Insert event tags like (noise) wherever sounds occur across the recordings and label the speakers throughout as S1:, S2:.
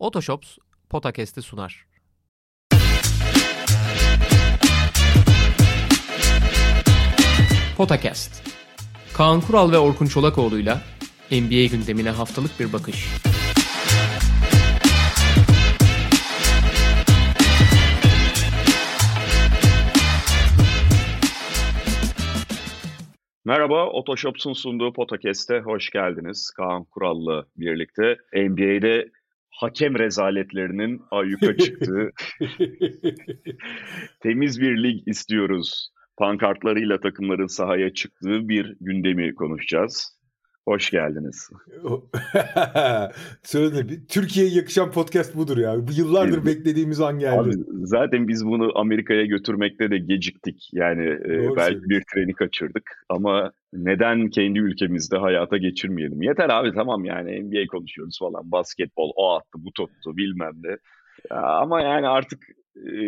S1: Otoshops Potakest'i sunar. Potakest. Kaan Kural ve Orkun Çolakoğlu'yla NBA gündemine haftalık bir bakış.
S2: Merhaba, Otoshops'un sunduğu Potakest'e hoş geldiniz. Kaan Kural'la birlikte NBA'de hakem rezaletlerinin ayyuka çıktığı (laughs) temiz bir lig istiyoruz pankartlarıyla takımların sahaya çıktığı bir gündemi konuşacağız. Hoş geldiniz. (laughs)
S3: Söyle Türkiye'ye yakışan podcast budur ya. Bu yıllardır beklediğimiz an geldi. Abi,
S2: zaten biz bunu Amerika'ya götürmekte de geciktik. Yani e, belki bir treni kaçırdık ama neden kendi ülkemizde hayata geçirmeyelim? Yeter abi tamam yani NBA konuşuyoruz falan. Basketbol o attı bu tuttu bilmem ne. Ya, ama yani artık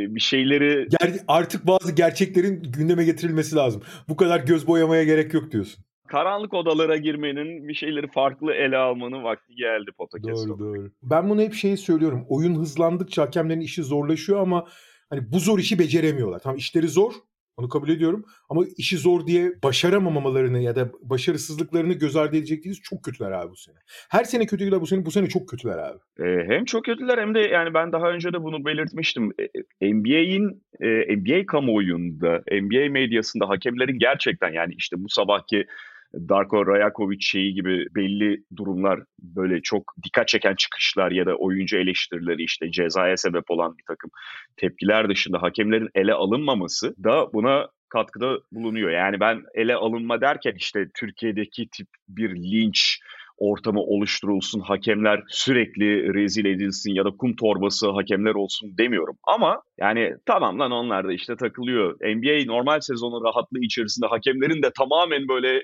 S2: bir şeyleri...
S3: Ger artık bazı gerçeklerin gündeme getirilmesi lazım. Bu kadar göz boyamaya gerek yok diyorsun
S2: karanlık odalara girmenin, bir şeyleri farklı ele almanın vakti geldi podcast.
S3: Doğru doğru. Ben bunu hep şeyi söylüyorum. Oyun hızlandıkça hakemlerin işi zorlaşıyor ama hani bu zor işi beceremiyorlar. Tamam işleri zor onu kabul ediyorum. Ama işi zor diye başaramamalarını ya da başarısızlıklarını göz ardı edecek değiliz. Çok kötüler abi bu sene. Her sene kötüler bu sene. Bu sene çok kötüler abi.
S2: Ee, hem çok kötüler hem de yani ben daha önce de bunu belirtmiştim. NBA'in e, NBA kamuoyunda, NBA medyasında hakemlerin gerçekten yani işte bu sabahki Darko Rajakovic şeyi gibi belli durumlar böyle çok dikkat çeken çıkışlar ya da oyuncu eleştirileri işte cezaya sebep olan bir takım tepkiler dışında hakemlerin ele alınmaması da buna katkıda bulunuyor. Yani ben ele alınma derken işte Türkiye'deki tip bir linç ortamı oluşturulsun, hakemler sürekli rezil edilsin ya da kum torbası hakemler olsun demiyorum. Ama yani tamam lan onlar da işte takılıyor. NBA normal sezonu rahatlığı içerisinde hakemlerin de tamamen böyle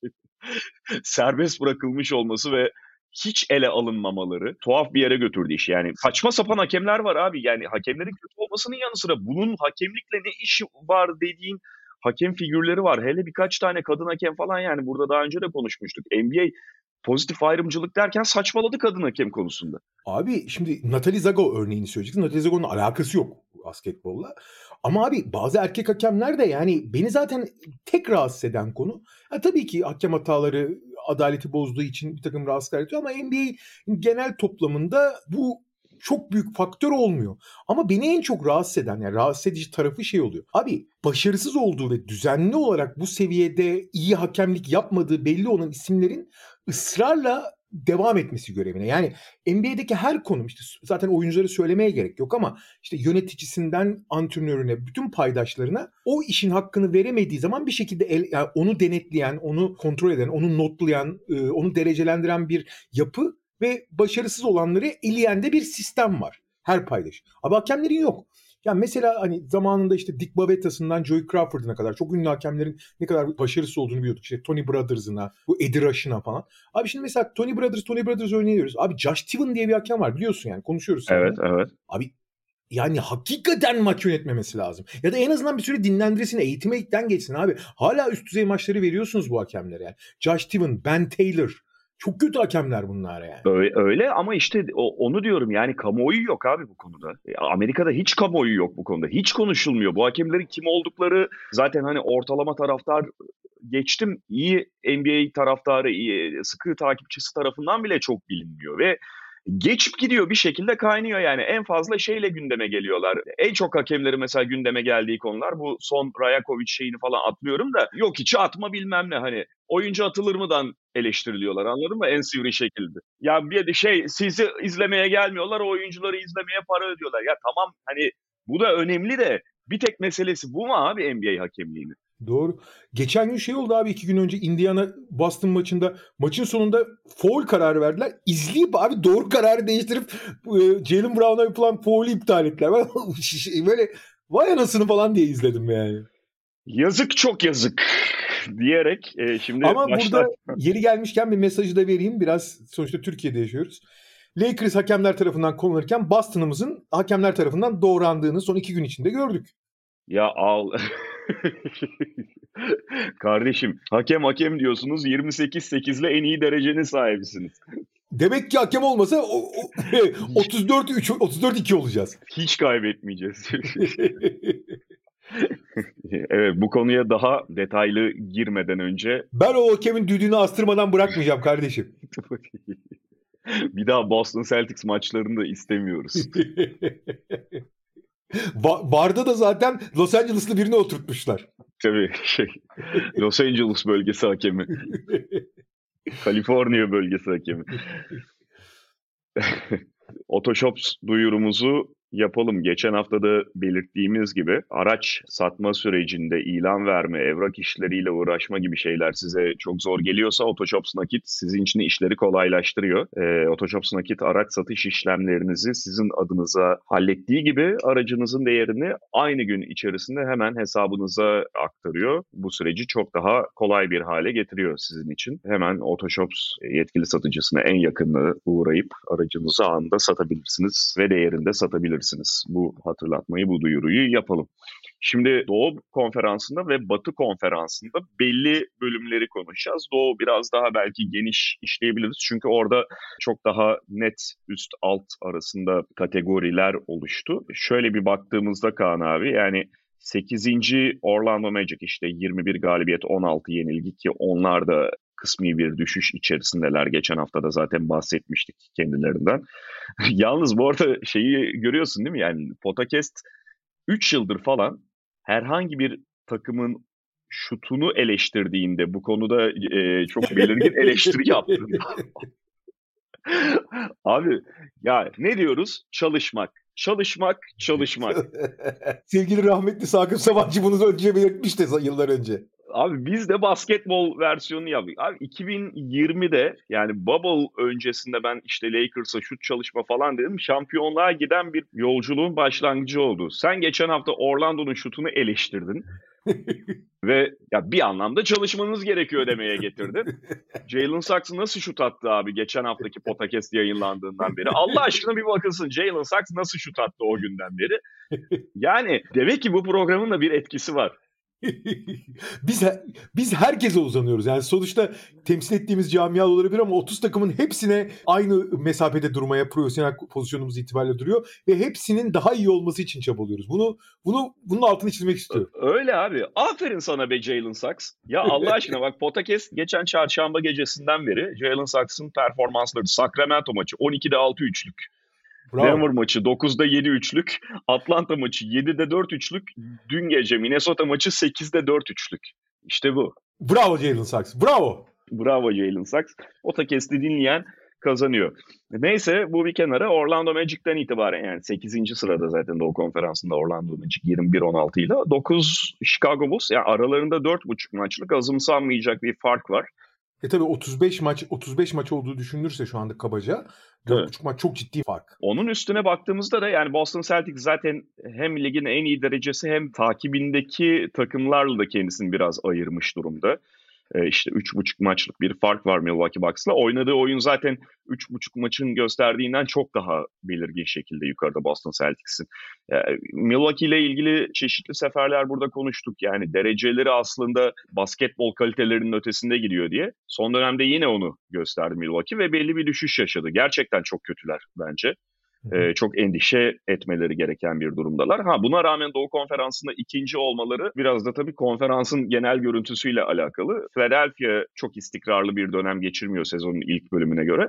S2: (laughs) serbest bırakılmış olması ve hiç ele alınmamaları tuhaf bir yere götürdü iş. Yani saçma sapan hakemler var abi. Yani hakemlerin kötü olmasının yanı sıra bunun hakemlikle ne işi var dediğin hakem figürleri var. Hele birkaç tane kadın hakem falan yani burada daha önce de konuşmuştuk. NBA pozitif ayrımcılık derken saçmaladı kadın hakem konusunda.
S3: Abi şimdi Natalie Zago örneğini söyleyeceksin. Natalie Zago'nun alakası yok basketbolla. Ama abi bazı erkek hakemler de yani beni zaten tek rahatsız eden konu. Ya tabii ki hakem hataları adaleti bozduğu için bir takım rahatsızlıklar yaratıyor ama NBA genel toplamında bu çok büyük faktör olmuyor. Ama beni en çok rahatsız eden yani rahatsız edici tarafı şey oluyor. Abi başarısız olduğu ve düzenli olarak bu seviyede iyi hakemlik yapmadığı belli olan isimlerin ısrarla devam etmesi görevine. Yani NBA'deki her konum işte zaten oyuncuları söylemeye gerek yok ama işte yöneticisinden antrenörüne bütün paydaşlarına o işin hakkını veremediği zaman bir şekilde el, yani onu denetleyen, onu kontrol eden, onu notlayan, onu derecelendiren bir yapı ve başarısız olanları eleyen de bir sistem var. Her paydaş. Ama hakemlerin yok. Ya mesela hani zamanında işte Dick Bavettas'ından Joey Crawford'ına kadar çok ünlü hakemlerin ne kadar başarısız olduğunu biliyorduk. İşte Tony Brothers'ına, bu Eddie Rush'ına falan. Abi şimdi mesela Tony Brothers, Tony Brothers örneği veriyoruz. Abi Josh Tiven diye bir hakem var biliyorsun yani konuşuyoruz.
S2: Evet, seninle. evet.
S3: Abi yani hakikaten maç yönetmemesi lazım. Ya da en azından bir süre dinlendiresin, eğitimden geçsin abi. Hala üst düzey maçları veriyorsunuz bu hakemlere yani. Josh Tiven, Ben Taylor, çok kötü hakemler bunlar yani.
S2: Öyle, öyle ama işte onu diyorum yani kamuoyu yok abi bu konuda. E, Amerika'da hiç kamuoyu yok bu konuda. Hiç konuşulmuyor. Bu hakemlerin kim oldukları zaten hani ortalama taraftar geçtim iyi NBA taraftarı, iyi, sıkı takipçisi tarafından bile çok bilinmiyor ve geçip gidiyor bir şekilde kaynıyor yani. En fazla şeyle gündeme geliyorlar. En çok hakemleri mesela gündeme geldiği konular bu son Rajakovic şeyini falan atlıyorum da yok hiç atma bilmem ne hani oyuncu atılır mıdan eleştiriliyorlar anladın mı en sivri şekilde. Ya bir de şey sizi izlemeye gelmiyorlar oyuncuları izlemeye para ödüyorlar. Ya tamam hani bu da önemli de bir tek meselesi bu mu abi NBA hakemliğinin?
S3: Doğru. Geçen gün şey oldu abi iki gün önce Indiana Boston maçında maçın sonunda foul kararı verdiler. İzleyip abi doğru kararı değiştirip e, Jalen Brown'a yapılan foul'ü iptal ettiler. Ben (laughs) böyle vay anasını falan diye izledim yani.
S2: Yazık çok yazık diyerek e, şimdi
S3: Ama başlar... burada (laughs) yeri gelmişken bir mesajı da vereyim. Biraz sonuçta Türkiye'de yaşıyoruz. Lakers hakemler tarafından kullanırken Boston'ımızın hakemler tarafından doğrandığını son iki gün içinde gördük.
S2: Ya al. (laughs) (laughs) Kardeşim hakem hakem diyorsunuz 28-8 ile en iyi derecenin sahibisiniz.
S3: Demek ki hakem olmasa o, o, 34 3 34 2 olacağız.
S2: Hiç kaybetmeyeceğiz. (laughs) evet bu konuya daha detaylı girmeden önce
S3: ben o hakemin düdüğünü astırmadan bırakmayacağım kardeşim. (laughs)
S2: bir daha Boston Celtics maçlarını da istemiyoruz.
S3: Barda da zaten Los Angeles'lı birini oturtmuşlar.
S2: Tabii şey Los Angeles bölgesi hakemi. Kaliforniya bölgesi hakemi. (laughs) Otoshops duyurumuzu yapalım. Geçen hafta da belirttiğimiz gibi araç satma sürecinde ilan verme, evrak işleriyle uğraşma gibi şeyler size çok zor geliyorsa Otoshops Nakit sizin için işleri kolaylaştırıyor. E, Otoshops Nakit araç satış işlemlerinizi sizin adınıza hallettiği gibi aracınızın değerini aynı gün içerisinde hemen hesabınıza aktarıyor. Bu süreci çok daha kolay bir hale getiriyor sizin için. Hemen Otoshops yetkili satıcısına en yakını uğrayıp aracınızı anında satabilirsiniz ve değerinde satabilirsiniz yapabilirsiniz. Bu hatırlatmayı, bu duyuruyu yapalım. Şimdi Doğu konferansında ve Batı konferansında belli bölümleri konuşacağız. Doğu biraz daha belki geniş işleyebiliriz. Çünkü orada çok daha net üst alt arasında kategoriler oluştu. Şöyle bir baktığımızda Kaan abi yani 8. Orlando Magic işte 21 galibiyet 16 yenilgi ki onlar da kısmi bir düşüş içerisindeler. Geçen hafta da zaten bahsetmiştik kendilerinden. (laughs) Yalnız bu arada şeyi görüyorsun değil mi? Yani Potakest 3 yıldır falan herhangi bir takımın şutunu eleştirdiğinde bu konuda e, çok belirgin (laughs) eleştiri yaptığında (laughs) Abi ya ne diyoruz? Çalışmak. Çalışmak, çalışmak.
S3: Sevgili rahmetli Sakıp Savaşçı bunu önce belirtmişti yıllar önce.
S2: Abi biz de basketbol versiyonu yaptık. Abi 2020'de yani bubble öncesinde ben işte Lakers'a şut çalışma falan dedim. Şampiyonluğa giden bir yolculuğun başlangıcı oldu. Sen geçen hafta Orlando'nun şutunu eleştirdin. (laughs) Ve ya bir anlamda çalışmanız gerekiyor demeye getirdin. Jalen Sachs nasıl şut attı abi geçen haftaki podcast yayınlandığından beri? Allah aşkına bir bakılsın Jalen Sachs nasıl şut attı o günden beri? Yani demek ki bu programın da bir etkisi var. (laughs)
S3: biz biz herkese uzanıyoruz. Yani sonuçta temsil ettiğimiz camia olabilir ama 30 takımın hepsine aynı mesafede durmaya profesyonel pozisyonumuz itibariyle duruyor ve hepsinin daha iyi olması için çabalıyoruz. Bunu bunu bunun altını çizmek istiyorum.
S2: Öyle abi. Aferin sana be Jalen Sachs. Ya (laughs) Allah aşkına bak Potakes geçen çarşamba gecesinden beri Jalen Sachs'ın performansları Sacramento maçı 12'de 6 üçlük. Bravo. Denver maçı 9'da 7 üçlük. Atlanta maçı 7'de 4 üçlük. Dün gece Minnesota maçı 8'de 4 üçlük. İşte bu.
S3: Bravo Jalen Sachs. Bravo.
S2: Bravo Jalen Sachs. O takesti dinleyen kazanıyor. Neyse bu bir kenara Orlando Magic'ten itibaren yani 8. sırada zaten Doğu Konferansı'nda Orlando Magic 21-16 ile 9 Chicago Bulls yani aralarında 4.5 maçlık azımsanmayacak bir fark var.
S3: E tabi 35 maç 35 maç olduğu düşünülürse şu anda kabaca 4.5 evet. maç çok ciddi fark.
S2: Onun üstüne baktığımızda da yani Boston Celtics zaten hem ligin en iyi derecesi hem takibindeki takımlarla da kendisini biraz ayırmış durumda e, işte 3.5 maçlık bir fark var Milwaukee Bucks'la. Oynadığı oyun zaten 3.5 maçın gösterdiğinden çok daha belirgin şekilde yukarıda Boston Celtics'in. E, Milwaukee ile ilgili çeşitli seferler burada konuştuk. Yani dereceleri aslında basketbol kalitelerinin ötesinde gidiyor diye. Son dönemde yine onu gösterdi Milwaukee ve belli bir düşüş yaşadı. Gerçekten çok kötüler bence e, çok endişe etmeleri gereken bir durumdalar. Ha buna rağmen Doğu Konferansı'nda ikinci olmaları biraz da tabii konferansın genel görüntüsüyle alakalı. Philadelphia çok istikrarlı bir dönem geçirmiyor sezonun ilk bölümüne göre.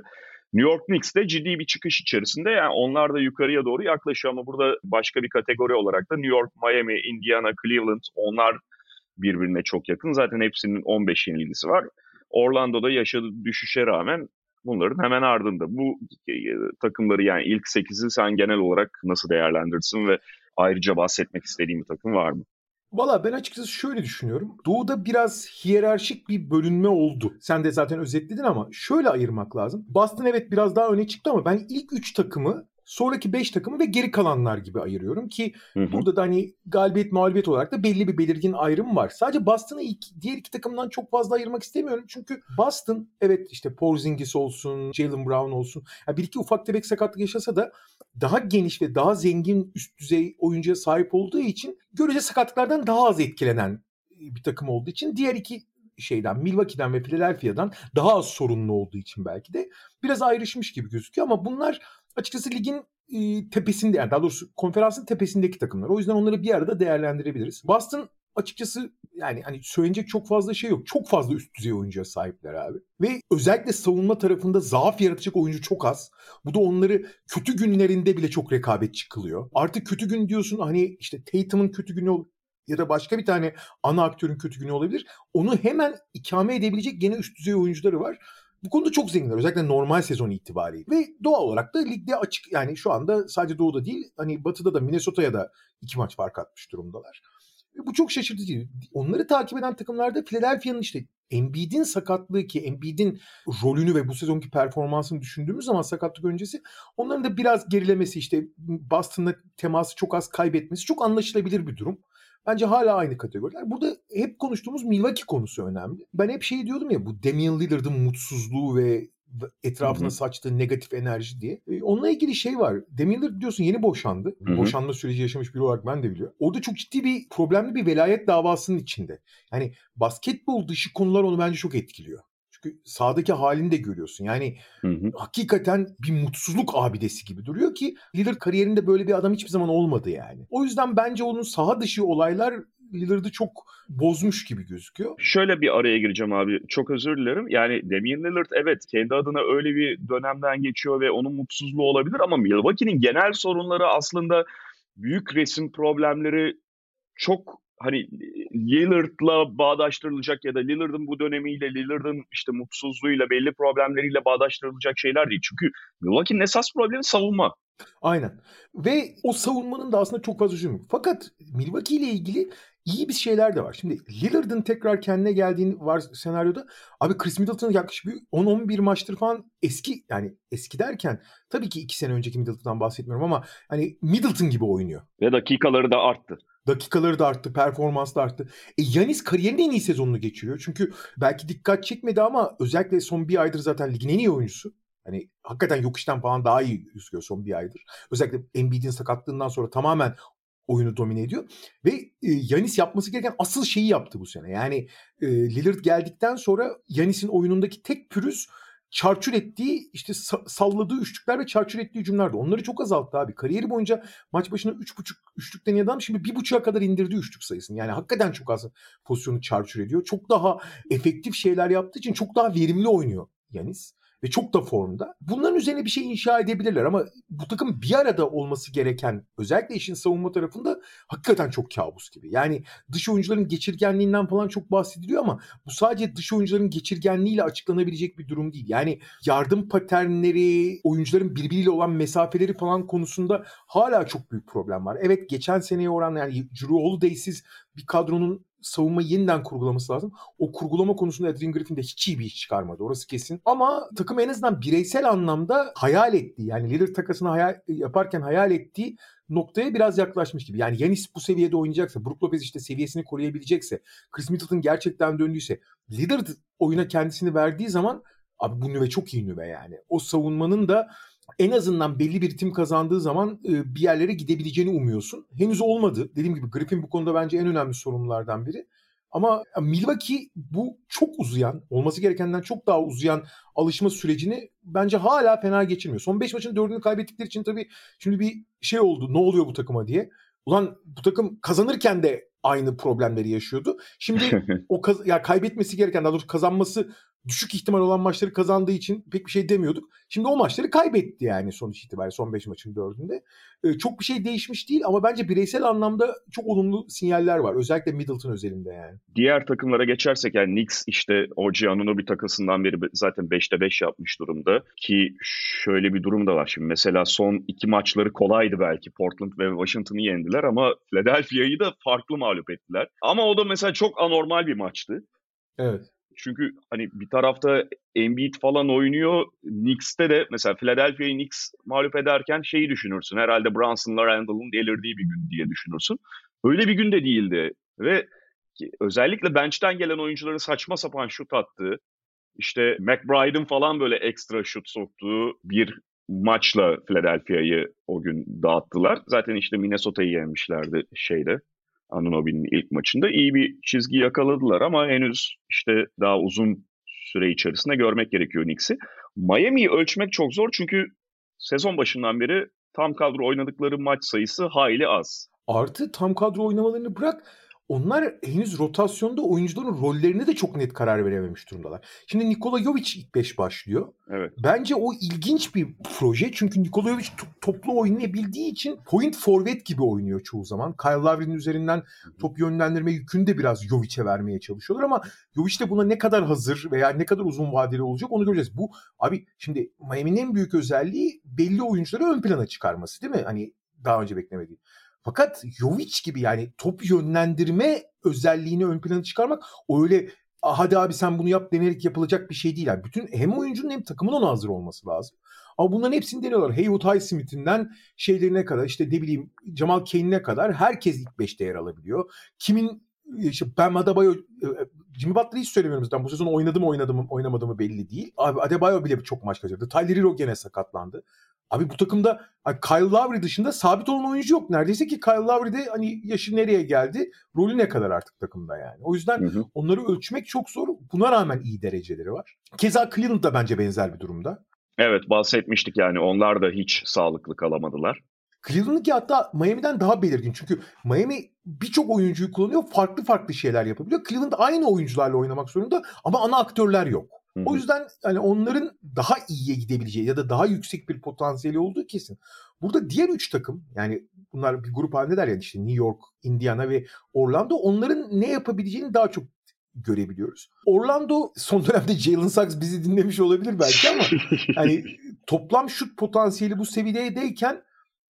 S2: New York Knicks de ciddi bir çıkış içerisinde. Yani onlar da yukarıya doğru yaklaşıyor ama burada başka bir kategori olarak da New York, Miami, Indiana, Cleveland onlar birbirine çok yakın. Zaten hepsinin 15 yenilgisi var. Orlando'da yaşadığı düşüşe rağmen bunların hemen ardında. Bu e, takımları yani ilk 8'i sen genel olarak nasıl değerlendirirsin ve ayrıca bahsetmek istediğin bir takım var mı?
S3: Valla ben açıkçası şöyle düşünüyorum. Doğu'da biraz hiyerarşik bir bölünme oldu. Sen de zaten özetledin ama şöyle ayırmak lazım. Boston evet biraz daha öne çıktı ama ben ilk 3 takımı sonraki 5 takımı ve geri kalanlar gibi ayırıyorum ki hı hı. burada da hani galibiyet mağlubiyet olarak da belli bir belirgin ayrım var. Sadece Boston'ı diğer iki takımdan çok fazla ayırmak istemiyorum. Çünkü Boston evet işte Porzingis olsun, Jalen Brown olsun. Yani bir iki ufak tefek sakatlık yaşasa da daha geniş ve daha zengin üst düzey oyuncuya sahip olduğu için görece sakatlıklardan daha az etkilenen bir takım olduğu için diğer iki şeyden Milwaukee'den ve Philadelphia'dan daha az sorunlu olduğu için belki de biraz ayrışmış gibi gözüküyor ama bunlar açıkçası ligin e, tepesinde yani daha doğrusu konferansın tepesindeki takımlar. O yüzden onları bir arada değerlendirebiliriz. Boston açıkçası yani hani söylenecek çok fazla şey yok. Çok fazla üst düzey oyuncuya sahipler abi. Ve özellikle savunma tarafında zaaf yaratacak oyuncu çok az. Bu da onları kötü günlerinde bile çok rekabetçi kılıyor. Artık kötü gün diyorsun hani işte Tatum'un kötü günü ya da başka bir tane ana aktörün kötü günü olabilir. Onu hemen ikame edebilecek gene üst düzey oyuncuları var. Bu konuda çok zenginler. Özellikle normal sezon itibariyle. Ve doğal olarak da ligde açık yani şu anda sadece doğuda değil hani batıda da Minnesota'ya da iki maç fark atmış durumdalar. Ve bu çok şaşırtıcı. Onları takip eden takımlarda Philadelphia'nın işte Embiid'in sakatlığı ki Embiid'in rolünü ve bu sezonki performansını düşündüğümüz zaman sakatlık öncesi onların da biraz gerilemesi işte Boston'la teması çok az kaybetmesi çok anlaşılabilir bir durum. Bence hala aynı kategoriler. Burada hep konuştuğumuz Milwaukee konusu önemli. Ben hep şey diyordum ya bu Damian Lillard'ın mutsuzluğu ve etrafına Hı-hı. saçtığı negatif enerji diye. E, onunla ilgili şey var. Damian Lillard diyorsun yeni boşandı. Hı-hı. Boşanma süreci yaşamış biri olarak ben de biliyorum. Orada çok ciddi bir problemli bir velayet davasının içinde. Yani basketbol dışı konular onu bence çok etkiliyor. Çünkü sahadaki halini de görüyorsun. Yani hı hı. hakikaten bir mutsuzluk abidesi gibi duruyor ki Lillard kariyerinde böyle bir adam hiçbir zaman olmadı yani. O yüzden bence onun saha dışı olaylar Lillard'ı çok bozmuş gibi gözüküyor.
S2: Şöyle bir araya gireceğim abi. Çok özür dilerim. Yani Damian Lillard evet kendi adına öyle bir dönemden geçiyor ve onun mutsuzluğu olabilir ama Milwaukee'nin genel sorunları aslında büyük resim problemleri çok hani Lillard'la bağdaştırılacak ya da Lillard'ın bu dönemiyle, Lillard'ın işte mutsuzluğuyla, belli problemleriyle bağdaştırılacak şeyler değil. Çünkü Milwaukee'nin esas problemi savunma.
S3: Aynen. Ve o savunmanın da aslında çok fazla çözümü. Fakat Milwaukee ile ilgili iyi bir şeyler de var. Şimdi Lillard'ın tekrar kendine geldiğini var senaryoda. Abi Chris Middleton yaklaşık bir 10-11 maçtır falan eski yani eski derken tabii ki 2 sene önceki Middleton'dan bahsetmiyorum ama hani Middleton gibi oynuyor.
S2: Ve dakikaları da arttı.
S3: Dakikaları da arttı, performans da arttı. E Yanis kariyerinin en iyi sezonunu geçiriyor. Çünkü belki dikkat çekmedi ama özellikle son bir aydır zaten ligin en iyi oyuncusu. Hani hakikaten yok işten falan daha iyi gözüküyor son bir aydır. Özellikle Embiid'in sakatlığından sonra tamamen oyunu domine ediyor. Ve e, Yanis yapması gereken asıl şeyi yaptı bu sene. Yani e, Lillard geldikten sonra Yanis'in oyunundaki tek pürüz çarçur ettiği işte salladığı üçlükler ve çarçur ettiği cümlelerdi. Onları çok azalttı abi. Kariyeri boyunca maç başına 3.5 üçlük deniyor adam şimdi 1.5'a kadar indirdi üçlük sayısını. Yani hakikaten çok az pozisyonu çarçur ediyor. Çok daha efektif şeyler yaptığı için çok daha verimli oynuyor Yanis ve çok da formda. Bunların üzerine bir şey inşa edebilirler ama bu takım bir arada olması gereken özellikle işin savunma tarafında hakikaten çok kabus gibi. Yani dış oyuncuların geçirgenliğinden falan çok bahsediliyor ama bu sadece dış oyuncuların geçirgenliğiyle açıklanabilecek bir durum değil. Yani yardım paternleri, oyuncuların birbiriyle olan mesafeleri falan konusunda hala çok büyük problem var. Evet geçen seneye oran yani Drew Holiday'siz bir kadronun savunmayı yeniden kurgulaması lazım. O kurgulama konusunda Adrian Griffin de hiç iyi bir iş çıkarmadı. Orası kesin. Ama takım en azından bireysel anlamda hayal ettiği yani Lillard takasını hayal, yaparken hayal ettiği noktaya biraz yaklaşmış gibi. Yani Yanis bu seviyede oynayacaksa, Brook Lopez işte seviyesini koruyabilecekse, Chris Middleton gerçekten döndüyse, Lillard oyuna kendisini verdiği zaman abi bu nüve çok iyi nüve yani. O savunmanın da en azından belli bir ritim kazandığı zaman e, bir yerlere gidebileceğini umuyorsun. Henüz olmadı. Dediğim gibi Griffin bu konuda bence en önemli sorumlulardan biri. Ama Milwaukee bu çok uzayan, olması gerekenden çok daha uzayan alışma sürecini bence hala fena geçirmiyor. Son 5 maçın 4'ünü kaybettikleri için tabii şimdi bir şey oldu. Ne oluyor bu takıma diye. Ulan bu takım kazanırken de aynı problemleri yaşıyordu. Şimdi (laughs) o kaz- ya kaybetmesi gereken daha doğrusu kazanması düşük ihtimal olan maçları kazandığı için pek bir şey demiyorduk. Şimdi o maçları kaybetti yani sonuç itibariyle son 5 maçın 4'ünde. Ee, çok bir şey değişmiş değil ama bence bireysel anlamda çok olumlu sinyaller var. Özellikle Middleton özelinde yani.
S2: Diğer takımlara geçersek yani Knicks işte OG Anunoby takasından beri zaten 5'te 5 yapmış durumda. Ki şöyle bir durum da var şimdi. Mesela son iki maçları kolaydı belki. Portland ve Washington'ı yendiler ama Philadelphia'yı da farklı mağlup ettiler. Ama o da mesela çok anormal bir maçtı.
S3: Evet.
S2: Çünkü hani bir tarafta Embiid falan oynuyor. Knicks'te de mesela Philadelphia'yı Knicks mağlup ederken şeyi düşünürsün. Herhalde Brunson'la Randall'ın delirdiği bir gün diye düşünürsün. Öyle bir gün de değildi. Ve özellikle bench'ten gelen oyuncuların saçma sapan şut attığı, işte McBride'ın falan böyle ekstra şut soktuğu bir maçla Philadelphia'yı o gün dağıttılar. Zaten işte Minnesota'yı yenmişlerdi şeyde Anunoby'nin ilk maçında. iyi bir çizgi yakaladılar ama henüz işte daha uzun süre içerisinde görmek gerekiyor Knicks'i. Miami'yi ölçmek çok zor çünkü sezon başından beri tam kadro oynadıkları maç sayısı hayli az.
S3: Artı tam kadro oynamalarını bırak onlar henüz rotasyonda oyuncuların rollerine de çok net karar verememiş durumdalar. Şimdi Nikola Jovic ilk 5 başlıyor.
S2: Evet.
S3: Bence o ilginç bir proje. Çünkü Nikola Jovic to- toplu oynayabildiği için point forvet gibi oynuyor çoğu zaman. Kyle Lowry'nin üzerinden top yönlendirme yükünü de biraz Jovic'e vermeye çalışıyorlar ama Jovic de buna ne kadar hazır veya ne kadar uzun vadeli olacak onu göreceğiz. Bu abi şimdi Miami'nin en büyük özelliği belli oyuncuları ön plana çıkarması değil mi? Hani daha önce beklemediğim. Fakat Jovic gibi yani top yönlendirme özelliğini ön plana çıkarmak o öyle "Ah, hadi abi sen bunu yap denerek yapılacak bir şey değil. Yani bütün hem oyuncunun hem takımın ona hazır olması lazım. Ama bunların hepsini deniyorlar. Haywood Highsmith'inden şeylerine kadar işte ne bileyim Jamal Cain'ine kadar herkes ilk 5'te yer alabiliyor. Kimin işte Ben Adebayo, e, Jimmy Butler'ı hiç söylemiyorum zaten. Bu sezon oynadı mı oynadı mı oynamadı mı belli değil. Abi Adebayo bile çok maç kaçırdı. Tyler Hero gene sakatlandı. Abi bu takımda hani Kyle Lowry dışında sabit olan oyuncu yok. Neredeyse ki Kyle Lowry de hani yaşı nereye geldi, rolü ne kadar artık takımda yani. O yüzden
S2: Hı hı.
S3: onları ölçmek çok zor. Buna rağmen iyi dereceleri var. Keza Cleveland da bence benzer bir durumda.
S2: Evet bahsetmiştik yani onlar da hiç sağlıklı kalamadılar.
S3: Cleveland'ınki hatta Miami'den daha belirgin. Çünkü Miami birçok oyuncuyu kullanıyor. Farklı farklı şeyler yapabiliyor. Cleveland aynı oyuncularla oynamak zorunda ama ana aktörler yok.
S2: Hı hı.
S3: O yüzden hani onların daha iyiye gidebileceği ya da daha yüksek bir potansiyeli olduğu kesin. Burada diğer üç takım yani bunlar bir grup halindeler yani işte New York, Indiana ve Orlando onların ne yapabileceğini daha çok görebiliyoruz. Orlando son dönemde Jalen Suggs bizi dinlemiş olabilir belki ama (laughs) hani toplam şut potansiyeli bu seviyedeyken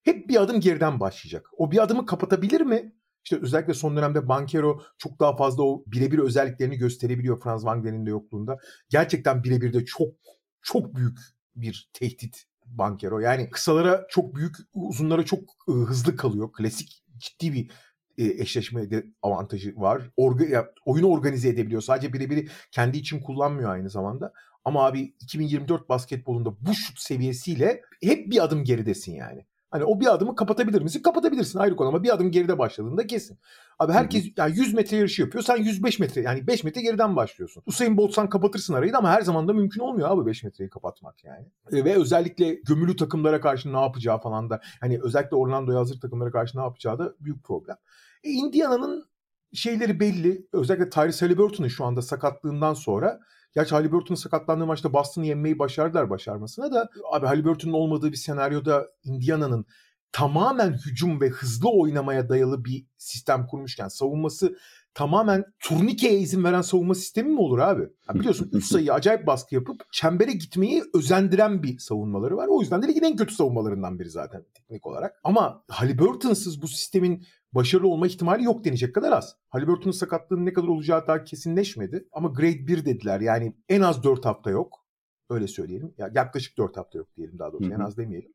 S3: hep bir adım geriden başlayacak. O bir adımı kapatabilir mi? İşte özellikle son dönemde Bankero çok daha fazla o birebir özelliklerini gösterebiliyor Franz Wagner'in de yokluğunda. Gerçekten birebir de çok çok büyük bir tehdit Bankero. Yani kısalara çok büyük, uzunlara çok e, hızlı kalıyor. Klasik ciddi bir e, eşleşme de avantajı var. Orga, ya, oyunu organize edebiliyor. Sadece birebiri kendi için kullanmıyor aynı zamanda. Ama abi 2024 basketbolunda bu şut seviyesiyle hep bir adım geridesin yani. Hani o bir adımı kapatabilir misin? Kapatabilirsin ayrı konu ama bir adım geride başladığında kesin. Abi herkes yani 100 metre yarışı yapıyor. Sen 105 metre yani 5 metre geriden başlıyorsun. Usain Bolt'san kapatırsın arayı da ama her zaman da mümkün olmuyor abi 5 metreyi kapatmak yani. E, Ve özellikle gömülü takımlara karşı ne yapacağı falan da hani özellikle Orlando'ya hazır takımlara karşı ne yapacağı da büyük problem. E, Indiana'nın şeyleri belli. Özellikle Tyrese Halliburton'un şu anda sakatlığından sonra Gerçi Halliburton'un sakatlandığı maçta Boston'ı yenmeyi başardılar başarmasına da. Abi Halliburton'un olmadığı bir senaryoda Indiana'nın tamamen hücum ve hızlı oynamaya dayalı bir sistem kurmuşken savunması tamamen turnikeye izin veren savunma sistemi mi olur abi? Ya biliyorsun 3 sayı acayip baskı yapıp çembere gitmeyi özendiren bir savunmaları var. O yüzden de ligin en kötü savunmalarından biri zaten teknik olarak. Ama Halliburton'sız bu sistemin başarılı olma ihtimali yok denecek kadar az. Halliburton'un sakatlığının ne kadar olacağı daha kesinleşmedi. Ama grade 1 dediler. Yani en az 4 hafta yok. Öyle söyleyelim. Ya yaklaşık 4 hafta yok diyelim daha doğrusu.
S2: Hı hı.
S3: En az demeyelim.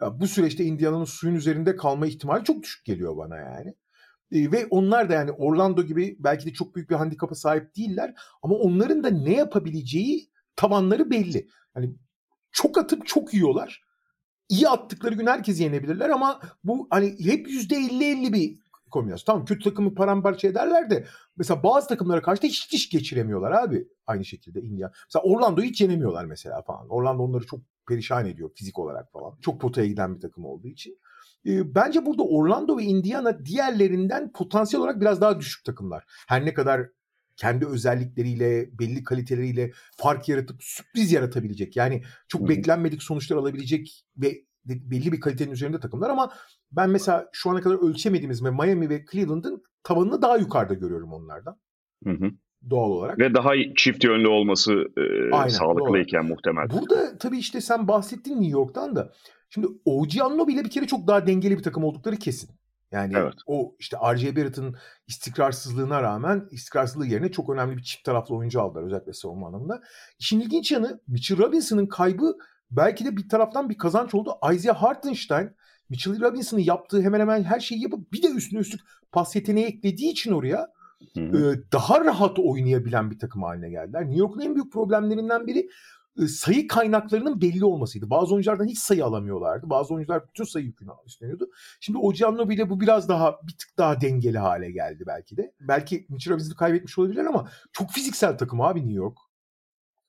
S3: Ya bu süreçte Indiana'nın suyun üzerinde kalma ihtimali çok düşük geliyor bana yani. E, ve onlar da yani Orlando gibi belki de çok büyük bir handikapa sahip değiller. Ama onların da ne yapabileceği tabanları belli. Yani çok atıp çok yiyorlar. İyi attıkları gün herkesi yenebilirler ama bu hani hep %50-50 bir kombinasyon. Tamam kötü takımı paramparça ederler de mesela bazı takımlara karşı da hiç iş geçiremiyorlar abi. Aynı şekilde Indiana. Mesela Orlando'yu hiç yenemiyorlar mesela falan. Orlando onları çok perişan ediyor fizik olarak falan. Çok potaya giden bir takım olduğu için. Ee, bence burada Orlando ve Indiana diğerlerinden potansiyel olarak biraz daha düşük takımlar. Her ne kadar kendi özellikleriyle, belli kaliteleriyle fark yaratıp sürpriz yaratabilecek. Yani çok
S2: Hı hı.
S3: beklenmedik sonuçlar alabilecek ve belli bir kalitenin üzerinde takımlar ama ben mesela şu ana kadar ölçemediğimiz ve Miami ve Cleveland'ın tavanını daha yukarıda görüyorum onlardan
S2: Hı hı.
S3: doğal olarak.
S2: Ve daha çift yönlü olması e,
S3: Aynen,
S2: sağlıklıyken muhtemel.
S3: Burada tabii işte sen bahsettin New York'tan da. Şimdi OG Anunoby ile bir kere çok daha dengeli bir takım oldukları kesin. Yani
S2: Evet.
S3: o işte R.J. Barrett'ın istikrarsızlığına rağmen istikrarsızlığı yerine çok önemli bir çift taraflı oyuncu aldılar özellikle savunma anlamında. İşin ilginç yanı Mitchell Robinson'ın kaybı belki de bir taraftan bir kazanç oldu. Isaiah Hartenstein Mitchell Robinson'ın yaptığı hemen hemen her şeyi yapıp bir de üstüne üstlük pas yeteneği eklediği için oraya
S2: Hı hı.
S3: e, daha rahat oynayabilen bir takım haline geldiler. New York'un en büyük problemlerinden biri sayı kaynaklarının belli olmasıydı. Bazı oyunculardan hiç sayı alamıyorlardı. Bazı oyuncular bütün sayı yükünü üstleniyordu. Şimdi Oceano bile bu biraz daha bir tık daha dengeli hale geldi belki de. Belki Michirovic'i kaybetmiş olabilirler ama çok fiziksel takım abi New York.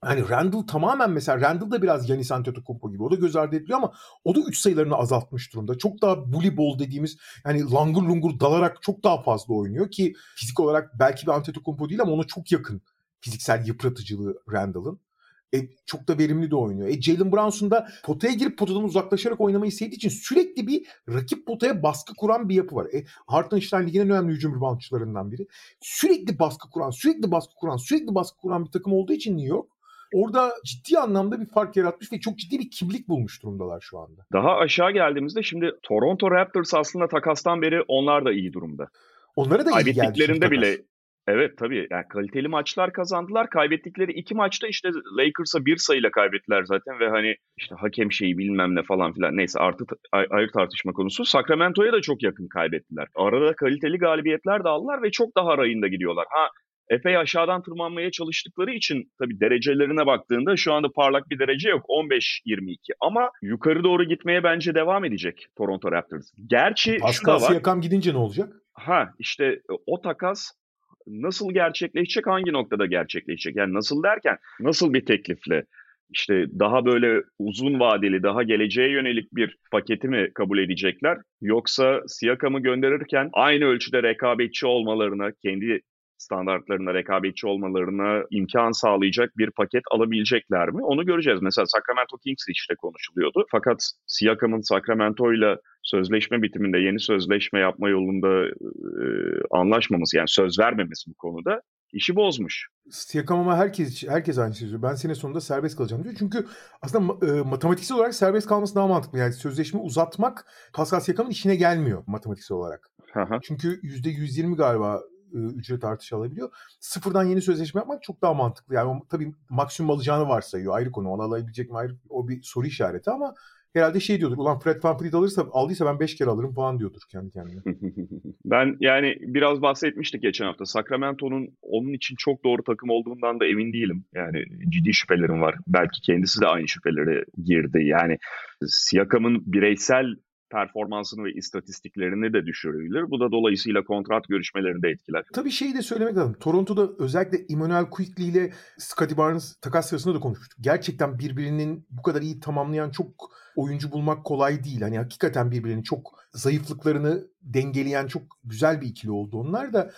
S3: Hani Randall tamamen mesela Randall da biraz Yanis Antetokounmpo gibi. O da göz ardı ediliyor ama o da 3 sayılarını azaltmış durumda. Çok daha bully ball dediğimiz yani langur lungur dalarak çok daha fazla oynuyor ki fizik olarak belki bir Antetokounmpo değil ama ona çok yakın fiziksel yıpratıcılığı Randall'ın. E, çok da verimli de oynuyor. E, Jalen Brunson da potaya girip potadan uzaklaşarak oynamayı sevdiği için sürekli bir rakip potaya baskı kuran bir yapı var. E, Hartenstein ligin en önemli hücum reboundçılarından biri. Sürekli baskı kuran, sürekli baskı kuran, sürekli baskı kuran bir takım olduğu için New York orada ciddi anlamda bir fark yaratmış ve çok ciddi bir kimlik bulmuş durumdalar şu anda.
S2: Daha aşağı geldiğimizde şimdi Toronto Raptors aslında takastan beri onlar da iyi durumda.
S3: Onlara da iyi geldi.
S2: Kaybettiklerinde bile Evet tabii yani kaliteli maçlar kazandılar. Kaybettikleri iki maçta işte Lakers'a bir sayıyla kaybettiler zaten ve hani işte hakem şeyi bilmem ne falan filan neyse artı ayrı tartışma konusu. Sacramento'ya da çok yakın kaybettiler. Arada kaliteli galibiyetler de aldılar ve çok daha rayında gidiyorlar. Ha epey aşağıdan tırmanmaya çalıştıkları için tabii derecelerine baktığında şu anda parlak bir derece yok. 15-22 ama yukarı doğru gitmeye bence devam edecek Toronto Raptors. Gerçi
S3: Pascal Siakam gidince ne olacak?
S2: Ha işte o takas nasıl gerçekleşecek, hangi noktada gerçekleşecek? Yani nasıl derken nasıl bir teklifle? İşte daha böyle uzun vadeli, daha geleceğe yönelik bir paketi mi kabul edecekler? Yoksa Siakam'ı gönderirken aynı ölçüde rekabetçi olmalarına, kendi standartlarına rekabetçi olmalarına imkan sağlayacak bir paket alabilecekler mi? Onu göreceğiz. Mesela Sacramento Kings işte konuşuluyordu. Fakat Siakam'ın Sacramento ile sözleşme bitiminde yeni sözleşme yapma yolunda e, anlaşmaması yani söz vermemesi bu konuda işi bozmuş.
S3: Siakam ama herkes herkes aynı şey Ben sene sonunda serbest kalacağım diyor. Çünkü aslında e, matematiksel olarak serbest kalması daha mantıklı. Yani sözleşme uzatmak Pascal Siakam'ın işine gelmiyor matematiksel olarak. Aha. Çünkü %120 galiba ücret artışı alabiliyor. Sıfırdan yeni sözleşme yapmak çok daha mantıklı. Yani tabii maksimum alacağını varsayıyor. Ayrı konu. Onu alabilecek mi ayrı o bir soru işareti ama herhalde şey diyordur. Ulan Fred VanVleet alırsa aldıysa ben 5 kere alırım falan diyordur kendi kendine. (laughs)
S2: ben yani biraz bahsetmiştik geçen hafta. Sacramento'nun onun için çok doğru takım olduğundan da emin değilim. Yani ciddi şüphelerim var. Belki kendisi de aynı şüphelere girdi. Yani Siakam'ın bireysel performansını ve istatistiklerini de düşürebilir. Bu da dolayısıyla kontrat görüşmelerini de etkiler.
S3: Tabii şeyi de söylemek lazım. Toronto'da özellikle Emmanuel Quickly ile Scottie Barnes takas sırasında da konuşmuştuk. Gerçekten birbirinin bu kadar iyi tamamlayan çok oyuncu bulmak kolay değil. Hani hakikaten birbirinin çok zayıflıklarını dengeleyen çok güzel bir ikili oldu onlar da.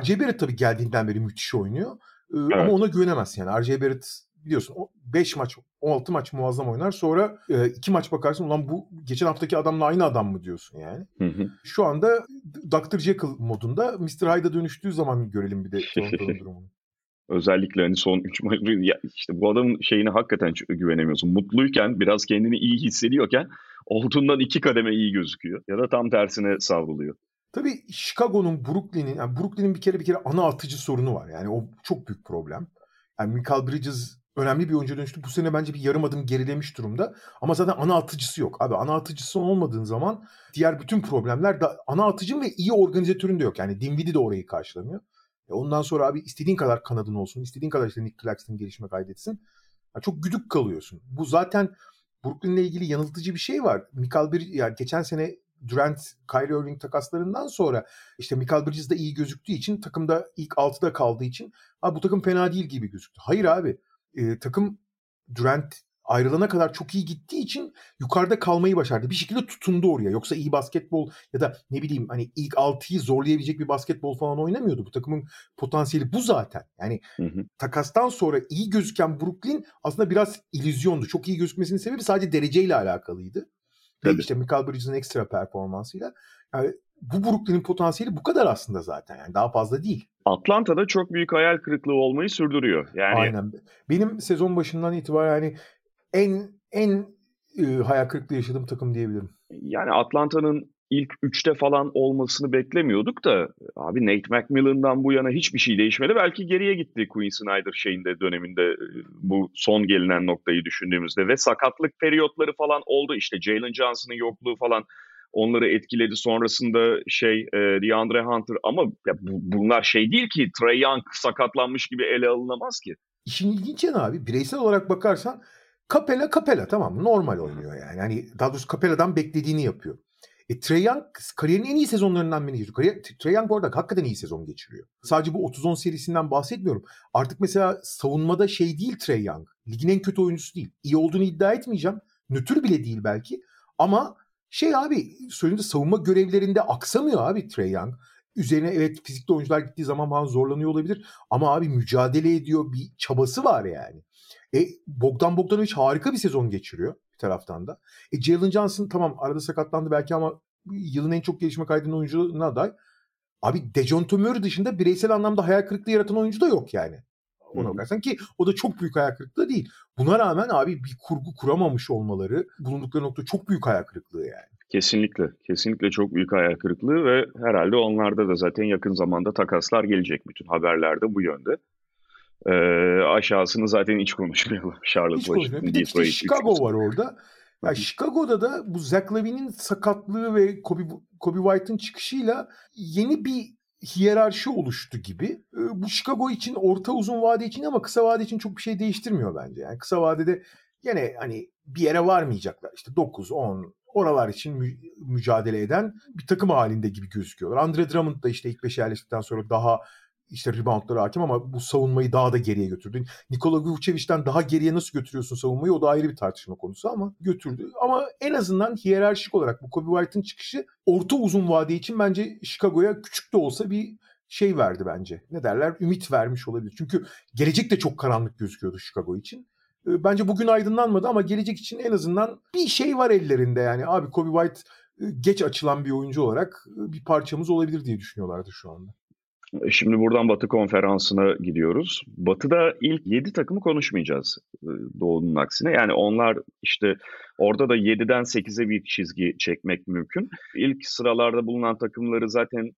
S3: RJ Barrett tabii geldiğinden beri müthiş oynuyor. Ee, evet. Ama ona güvenemezsin yani. RJ Barrett biliyorsun 5 maç 16 maç muazzam oynar. Sonra 2 e, maç bakarsın ulan bu geçen haftaki adamla aynı adam mı diyorsun yani. Hı hı. Şu anda Dr. Jekyll modunda Mr. Hyde'a dönüştüğü zaman görelim bir de (laughs) Toronto'nun durumunu.
S2: Özellikle hani son 3 maç (laughs) işte bu adamın şeyine hakikaten güvenemiyorsun. Mutluyken biraz kendini iyi hissediyorken olduğundan iki kademe iyi gözüküyor. Ya da tam tersine savruluyor.
S3: Tabii Chicago'nun Brooklyn'in yani Brooklyn'in bir kere bir kere ana atıcı sorunu var. Yani o çok büyük problem. Yani Michael Bridges önemli bir oyuncu dönüştü. Bu sene bence bir yarım adım gerilemiş durumda. Ama zaten ana atıcısı yok. Abi ana atıcısı olmadığın zaman diğer bütün problemler da ana atıcın ve iyi organizatörün de yok. Yani Dinwiddie de orayı karşılamıyor. E ondan sonra abi istediğin kadar kanadın olsun. istediğin kadar işte Nick Claxton gelişme kaydetsin. Yani çok güdük kalıyorsun. Bu zaten Brooklyn'le ilgili yanıltıcı bir şey var. Michael bir yani geçen sene Durant, Kyrie Irving takaslarından sonra işte Michael Bridges de iyi gözüktüğü için takımda ilk 6'da kaldığı için abi bu takım fena değil gibi gözüktü. Hayır abi e, takım Durant ayrılana kadar çok iyi gittiği için yukarıda kalmayı başardı. Bir şekilde tutundu oraya. Yoksa iyi basketbol ya da ne bileyim hani ilk 6'yı zorlayabilecek bir basketbol falan oynamıyordu. Bu takımın potansiyeli bu zaten. Yani hı hı. takastan sonra iyi gözüken Brooklyn aslında biraz illüzyondu. Çok iyi gözükmesinin sebebi sadece dereceyle alakalıydı. Tabii. İşte Michael Bridges'in ekstra performansıyla. Yani bu Brooklyn'in potansiyeli bu kadar aslında zaten. Yani daha fazla değil.
S2: Atlanta'da çok büyük hayal kırıklığı olmayı sürdürüyor. Yani
S3: Aynen. Benim sezon başından itibaren yani en en e, hayal kırıklığı yaşadığım takım diyebilirim.
S2: Yani Atlanta'nın ilk üçte falan olmasını beklemiyorduk da abi Nate McMillan'dan bu yana hiçbir şey değişmedi. Belki geriye gitti Quinn Snyder şeyinde döneminde e, bu son gelinen noktayı düşündüğümüzde ve sakatlık periyotları falan oldu. işte Jalen Johnson'ın yokluğu falan onları etkiledi. Sonrasında şey e, DeAndre Hunter ama ya bu, bunlar şey değil ki Trey Young sakatlanmış gibi ele alınamaz ki.
S3: işin ilginç yanı abi bireysel olarak bakarsan Capella Capella tamam mı? Normal oynuyor yani. Hani daha doğrusu Capella'dan beklediğini yapıyor. E, Trae Young kariyerin en iyi sezonlarından birini geçiriyor. Kariyer, Trae Young bu arada hakikaten iyi sezon geçiriyor. Sadece bu 30-10 serisinden bahsetmiyorum. Artık mesela savunmada şey değil Trae Young. Ligin en kötü oyuncusu değil. İyi olduğunu iddia etmeyeceğim. Nötr bile değil belki. Ama şey abi söylediğinde savunma görevlerinde aksamıyor abi Trae Young. Üzerine evet fizikli oyuncular gittiği zaman falan zorlanıyor olabilir. Ama abi mücadele ediyor. Bir çabası var yani. E, Bogdan Bogdanovic harika bir sezon geçiriyor bir taraftan da. E, Jalen Johnson tamam arada sakatlandı belki ama yılın en çok gelişme kaydının oyuncularına aday. Abi Dejounte Murray dışında bireysel anlamda hayal kırıklığı yaratan oyuncu da yok yani. Ona bakarsan ki o da çok büyük hayal kırıklığı değil. Buna rağmen abi bir kurgu kuramamış olmaları bulundukları nokta çok büyük hayal kırıklığı yani.
S2: Kesinlikle. Kesinlikle çok büyük hayal kırıklığı ve herhalde onlarda da zaten yakın zamanda takaslar gelecek. Bütün haberlerde bu yönde. Ee, aşağısını zaten hiç konuşmayalım. (laughs) Charlotte,
S3: hiç Washington, Bir de işte Chicago var orada. Ya Chicago'da da bu Zach Lavine'in sakatlığı ve Kobe, Kobe White'ın çıkışıyla yeni bir hiyerarşi oluştu gibi. Bu Chicago için orta uzun vade için ama kısa vade için çok bir şey değiştirmiyor bence. Yani kısa vadede yine hani bir yere varmayacaklar. İşte 9, 10 oralar için mü- mücadele eden bir takım halinde gibi gözüküyorlar. Andre Drummond da işte ilk 5'e yerleştikten sonra daha işte reboundlara hakim ama bu savunmayı daha da geriye götürdü. Nikola Vucevic'den daha geriye nasıl götürüyorsun savunmayı o da ayrı bir tartışma konusu ama götürdü. Ama en azından hiyerarşik olarak bu Kobe White'ın çıkışı orta uzun vade için bence Chicago'ya küçük de olsa bir şey verdi bence. Ne derler? Ümit vermiş olabilir. Çünkü gelecek de çok karanlık gözüküyordu Chicago için. Ee, bence bugün aydınlanmadı ama gelecek için en azından bir şey var ellerinde yani. Abi Kobe White e, geç açılan bir oyuncu olarak e, bir parçamız olabilir diye düşünüyorlardı şu anda.
S2: E, şimdi buradan Batı konferansına gidiyoruz. Batı'da ilk 7 takımı konuşmayacağız Doğu'nun aksine. Yani onlar işte orada da 7'den 8'e bir çizgi çekmek mümkün. İlk sıralarda bulunan takımları zaten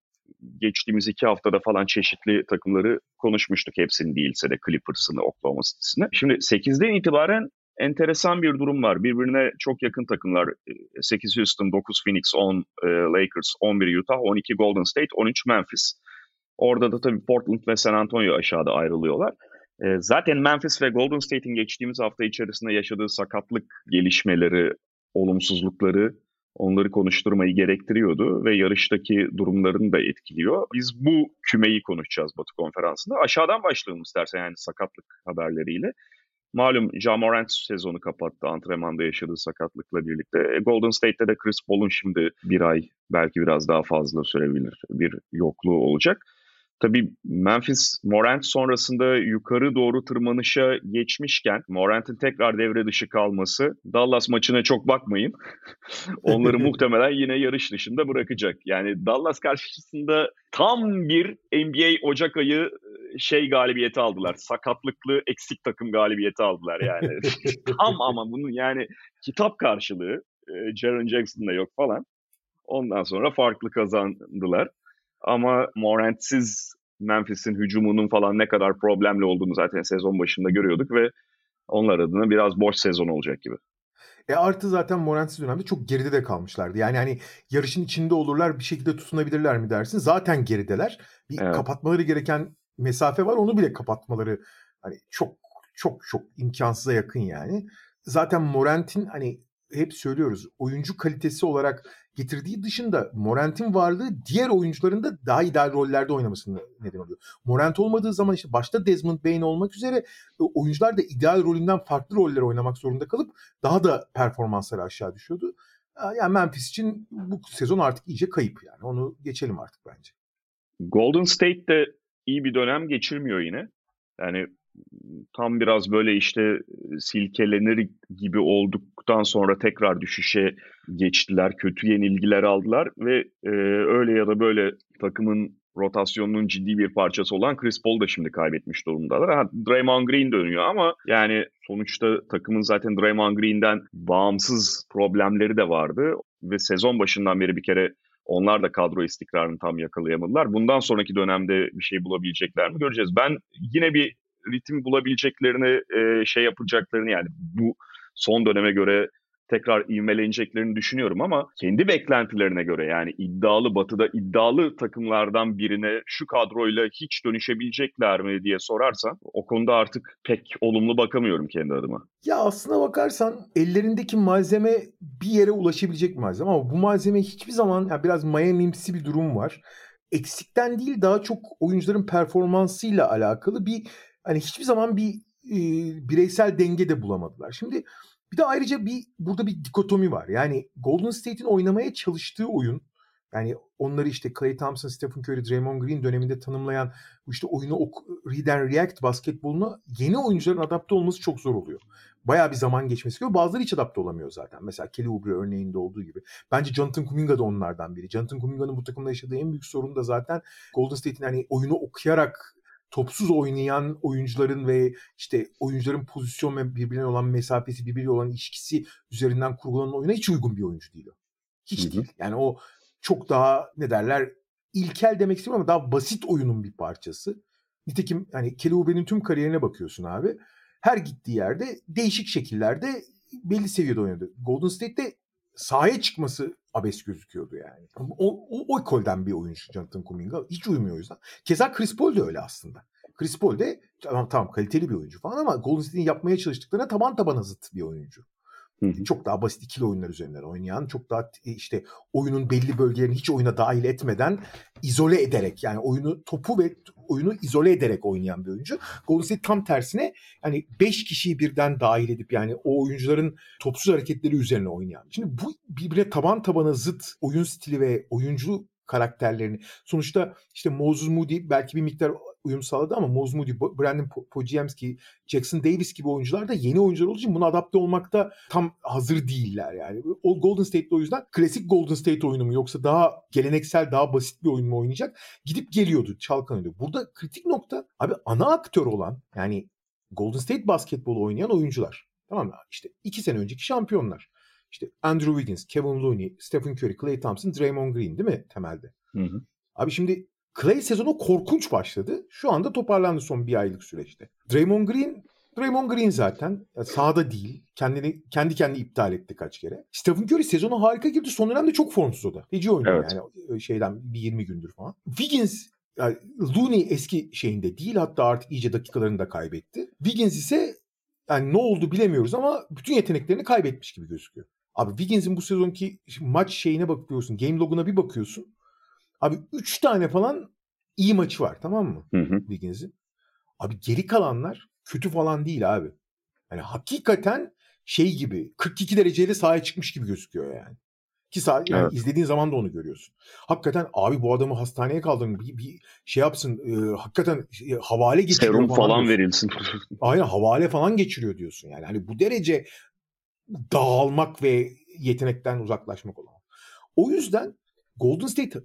S2: geçtiğimiz iki haftada falan çeşitli takımları konuşmuştuk. Hepsini değilse de Clippers'ını, Oklahoma City'sini. Şimdi 8'den itibaren enteresan bir durum var. Birbirine çok yakın takımlar. 8 Houston, 9 Phoenix, 10 Lakers, 11 Utah, 12 Golden State, 13 Memphis. Orada da tabii Portland ve San Antonio aşağıda ayrılıyorlar. E, zaten Memphis ve Golden State'in geçtiğimiz hafta içerisinde yaşadığı sakatlık gelişmeleri, olumsuzlukları onları konuşturmayı gerektiriyordu ve yarıştaki durumlarını da etkiliyor. Biz bu kümeyi konuşacağız Batı Konferansı'nda. Aşağıdan başlayalım istersen yani sakatlık haberleriyle. Malum Jamorant sezonu kapattı antrenmanda yaşadığı sakatlıkla birlikte. E, Golden State'te de Chris Paul'un şimdi bir ay belki biraz daha fazla sürebilir bir yokluğu olacak. Tabii Memphis Morant sonrasında yukarı doğru tırmanışa geçmişken Morant'in tekrar devre dışı kalması Dallas maçına çok bakmayın. (laughs) Onları (laughs) muhtemelen yine yarış dışında bırakacak. Yani Dallas karşısında tam bir NBA Ocak ayı e, şey galibiyeti aldılar. Sakatlıklı eksik takım galibiyeti aldılar yani. (laughs) tam ama bunun yani kitap karşılığı e, Jaron Jackson'da yok falan. Ondan sonra farklı kazandılar. Ama Morant'siz Memphis'in hücumunun falan ne kadar problemli olduğunu zaten sezon başında görüyorduk ve onlar adına biraz boş sezon olacak gibi.
S3: E artı zaten Morant'siz dönemde çok geride de kalmışlardı. Yani hani yarışın içinde olurlar bir şekilde tutunabilirler mi dersin? Zaten gerideler. Bir evet. kapatmaları gereken mesafe var. Onu bile kapatmaları hani çok çok çok imkansıza yakın yani. Zaten Morant'in hani hep söylüyoruz oyuncu kalitesi olarak getirdiği dışında Morant'in varlığı diğer oyuncuların da daha ideal rollerde oynamasını neden oluyor. Morant olmadığı zaman işte başta Desmond Bain olmak üzere e, oyuncular da ideal rolünden farklı roller oynamak zorunda kalıp daha da performansları aşağı düşüyordu. Yani Memphis için bu sezon artık iyice kayıp yani. Onu geçelim artık bence.
S2: Golden State de iyi bir dönem geçirmiyor yine. Yani tam biraz böyle işte silkelenir gibi olduktan sonra tekrar düşüşe geçtiler. Kötü yenilgiler aldılar ve e, öyle ya da böyle takımın rotasyonunun ciddi bir parçası olan Chris Paul da şimdi kaybetmiş durumdalar. Ha, Draymond Green dönüyor ama yani sonuçta takımın zaten Draymond Green'den bağımsız problemleri de vardı ve sezon başından beri bir kere onlar da kadro istikrarını tam yakalayamadılar. Bundan sonraki dönemde bir şey bulabilecekler mi göreceğiz. Ben yine bir ritim bulabileceklerini e, şey yapacaklarını yani bu son döneme göre tekrar ivmeleneceklerini düşünüyorum ama kendi beklentilerine göre yani iddialı batıda iddialı takımlardan birine şu kadroyla hiç dönüşebilecekler mi diye sorarsan o konuda artık pek olumlu bakamıyorum kendi adıma.
S3: Ya aslına bakarsan ellerindeki malzeme bir yere ulaşabilecek malzeme ama bu malzeme hiçbir zaman yani biraz Miami'msi bir durum var. Eksikten değil daha çok oyuncuların performansıyla alakalı bir hani hiçbir zaman bir e, bireysel denge de bulamadılar. Şimdi bir de ayrıca bir burada bir dikotomi var. Yani Golden State'in oynamaya çalıştığı oyun yani onları işte Klay Thompson, Stephen Curry, Draymond Green döneminde tanımlayan işte oyunu ok, read and react basketboluna yeni oyuncuların adapte olması çok zor oluyor. Bayağı bir zaman geçmesi gerekiyor. Bazıları hiç adapte olamıyor zaten. Mesela Kelly Oubre örneğinde olduğu gibi. Bence Jonathan Kuminga da onlardan biri. Jonathan Kuminga'nın bu takımda yaşadığı en büyük sorun da zaten Golden State'in hani oyunu okuyarak topsuz oynayan oyuncuların ve işte oyuncuların pozisyon ve birbirine olan mesafesi, birbiriyle olan ilişkisi üzerinden kurgulanan oyuna hiç uygun bir oyuncu değil o. Hiç Hı-hı. değil. Yani o çok daha ne derler ilkel demek istemiyorum ama daha basit oyunun bir parçası. Nitekim hani Kelly Oubre'nin tüm kariyerine bakıyorsun abi. Her gittiği yerde değişik şekillerde belli seviyede oynadı. Golden State'te sahaya çıkması abes gözüküyordu yani. O, o, o ekolden bir oyuncu Jonathan Kuminga. Hiç uymuyor o yüzden. Keza Chris Paul de öyle aslında. Chris Paul de tamam, tamam kaliteli bir oyuncu falan ama Golden State'in yapmaya çalıştıklarına taban tabana zıt bir oyuncu. Hı-hı. Çok daha basit ikili oyunlar üzerinden oynayan, çok daha e, işte oyunun belli bölgelerini hiç oyuna dahil etmeden izole ederek yani oyunu topu ve oyunu izole ederek oynayan bir oyuncu. Golden State tam tersine yani 5 kişiyi birden dahil edip yani o oyuncuların topsuz hareketleri üzerine oynayan. Şimdi bu birbirine taban tabana zıt oyun stili ve oyuncu karakterlerini. Sonuçta işte Moses Moody belki bir miktar uyum sağladı ama Moses Moody, Brandon Podziemski, Jackson Davis gibi oyuncular da yeni oyuncular olduğu için buna adapte olmakta tam hazır değiller yani. O Golden State'de o yüzden klasik Golden State oyunu mu yoksa daha geleneksel, daha basit bir oyun mu oynayacak? Gidip geliyordu, çalkanıyordu. Burada kritik nokta abi ana aktör olan yani Golden State basketbolu oynayan oyuncular. Tamam mı? İşte iki sene önceki şampiyonlar. İşte Andrew Wiggins, Kevin Looney, Stephen Curry, Klay Thompson, Draymond Green değil mi temelde? Hı hı. Abi şimdi Clay sezonu korkunç başladı. Şu anda toparlandı son bir aylık süreçte. Draymond Green Draymond Green zaten sahada değil. Kendini kendi kendi iptal etti kaç kere. Stephen Curry sezonu harika girdi. Son dönemde çok formsuz o da. Feci oynuyor evet. yani şeyden bir 20 gündür falan. Wiggins yani Looney eski şeyinde değil hatta artık iyice dakikalarını da kaybetti. Wiggins ise yani ne oldu bilemiyoruz ama bütün yeteneklerini kaybetmiş gibi gözüküyor. Abi Wiggins'in bu sezonki maç şeyine bakıyorsun. Game loguna bir bakıyorsun. Abi 3 tane falan iyi maçı var tamam mı? Wiggins'in. Abi geri kalanlar kötü falan değil abi. Yani hakikaten şey gibi 42 dereceyle sahaya çıkmış gibi gözüküyor yani. Ki sah yani evet. izlediğin zaman da onu görüyorsun. Hakikaten abi bu adamı hastaneye kaldırın bir, bir şey yapsın e, hakikaten e, havale geçiriyor
S2: Serum falan, falan verilsin. (laughs)
S3: Aynen havale falan geçiriyor diyorsun yani. Hani bu derece dağılmak ve yetenekten uzaklaşmak olan. O yüzden Golden State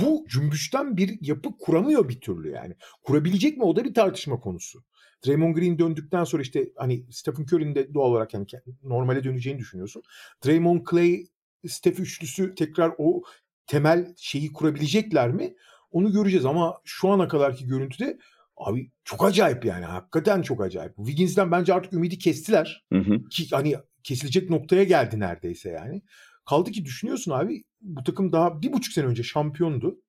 S3: bu cümbüşten bir yapı kuramıyor bir türlü yani. Kurabilecek mi o da bir tartışma konusu. Draymond Green döndükten sonra işte hani Stephen Curry'nin de doğal olarak yani normale döneceğini düşünüyorsun. Draymond Clay Steph üçlüsü tekrar o temel şeyi kurabilecekler mi? Onu göreceğiz ama şu ana kadarki görüntüde abi çok acayip yani hakikaten çok acayip. Wiggins'den bence artık ümidi kestiler. Hı hı. Ki hani kesilecek noktaya geldi neredeyse yani. Kaldı ki düşünüyorsun abi bu takım daha bir buçuk sene önce şampiyondu.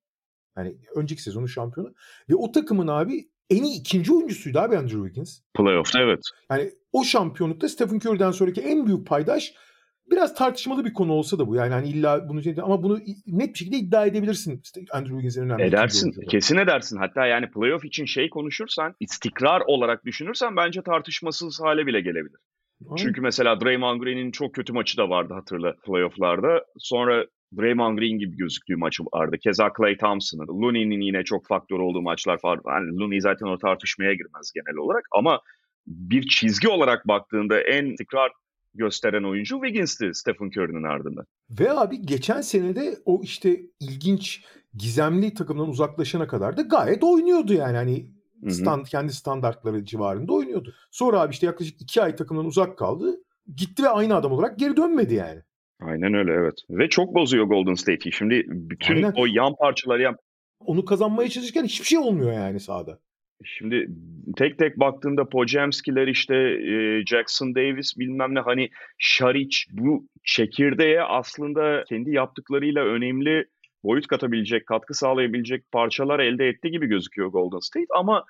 S3: Yani önceki sezonun şampiyonu. Ve o takımın abi en iyi ikinci oyuncusuydu abi Andrew Wiggins.
S2: Playoff'ta evet.
S3: Yani o şampiyonlukta Stephen Curry'den sonraki en büyük paydaş biraz tartışmalı bir konu olsa da bu. Yani hani illa bunu ama bunu net bir şekilde iddia edebilirsin. İşte Andrew Wiggins'in önemli.
S2: Edersin. Kesin edersin. Hatta yani playoff için şey konuşursan, istikrar olarak düşünürsen bence tartışmasız hale bile gelebilir. Çünkü mesela Draymond Green'in çok kötü maçı da vardı hatırla playofflarda. Sonra Draymond Green gibi gözüktüğü maçı vardı. Keza Clay Thompson'ın. Looney'nin yine çok faktör olduğu maçlar var. Yani Looney zaten o tartışmaya girmez genel olarak. Ama bir çizgi olarak baktığında en tekrar gösteren oyuncu Wiggins'ti Stephen Curry'nin ardından.
S3: Ve abi geçen senede o işte ilginç gizemli takımdan uzaklaşana kadar da gayet oynuyordu yani. Hani stand, kendi standartları civarında oynuyordu. Sonra abi işte yaklaşık iki ay takımdan uzak kaldı. Gitti ve aynı adam olarak geri dönmedi yani.
S2: Aynen öyle evet. Ve çok bozuyor Golden State'i. Şimdi bütün Aynen. o yan parçaları yan...
S3: Onu kazanmaya çalışırken hiçbir şey olmuyor yani sahada.
S2: Şimdi tek tek baktığında Pojemskiler işte e, Jackson Davis bilmem ne hani Şaric bu çekirdeğe aslında kendi yaptıklarıyla önemli boyut katabilecek, katkı sağlayabilecek parçalar elde etti gibi gözüküyor Golden State ama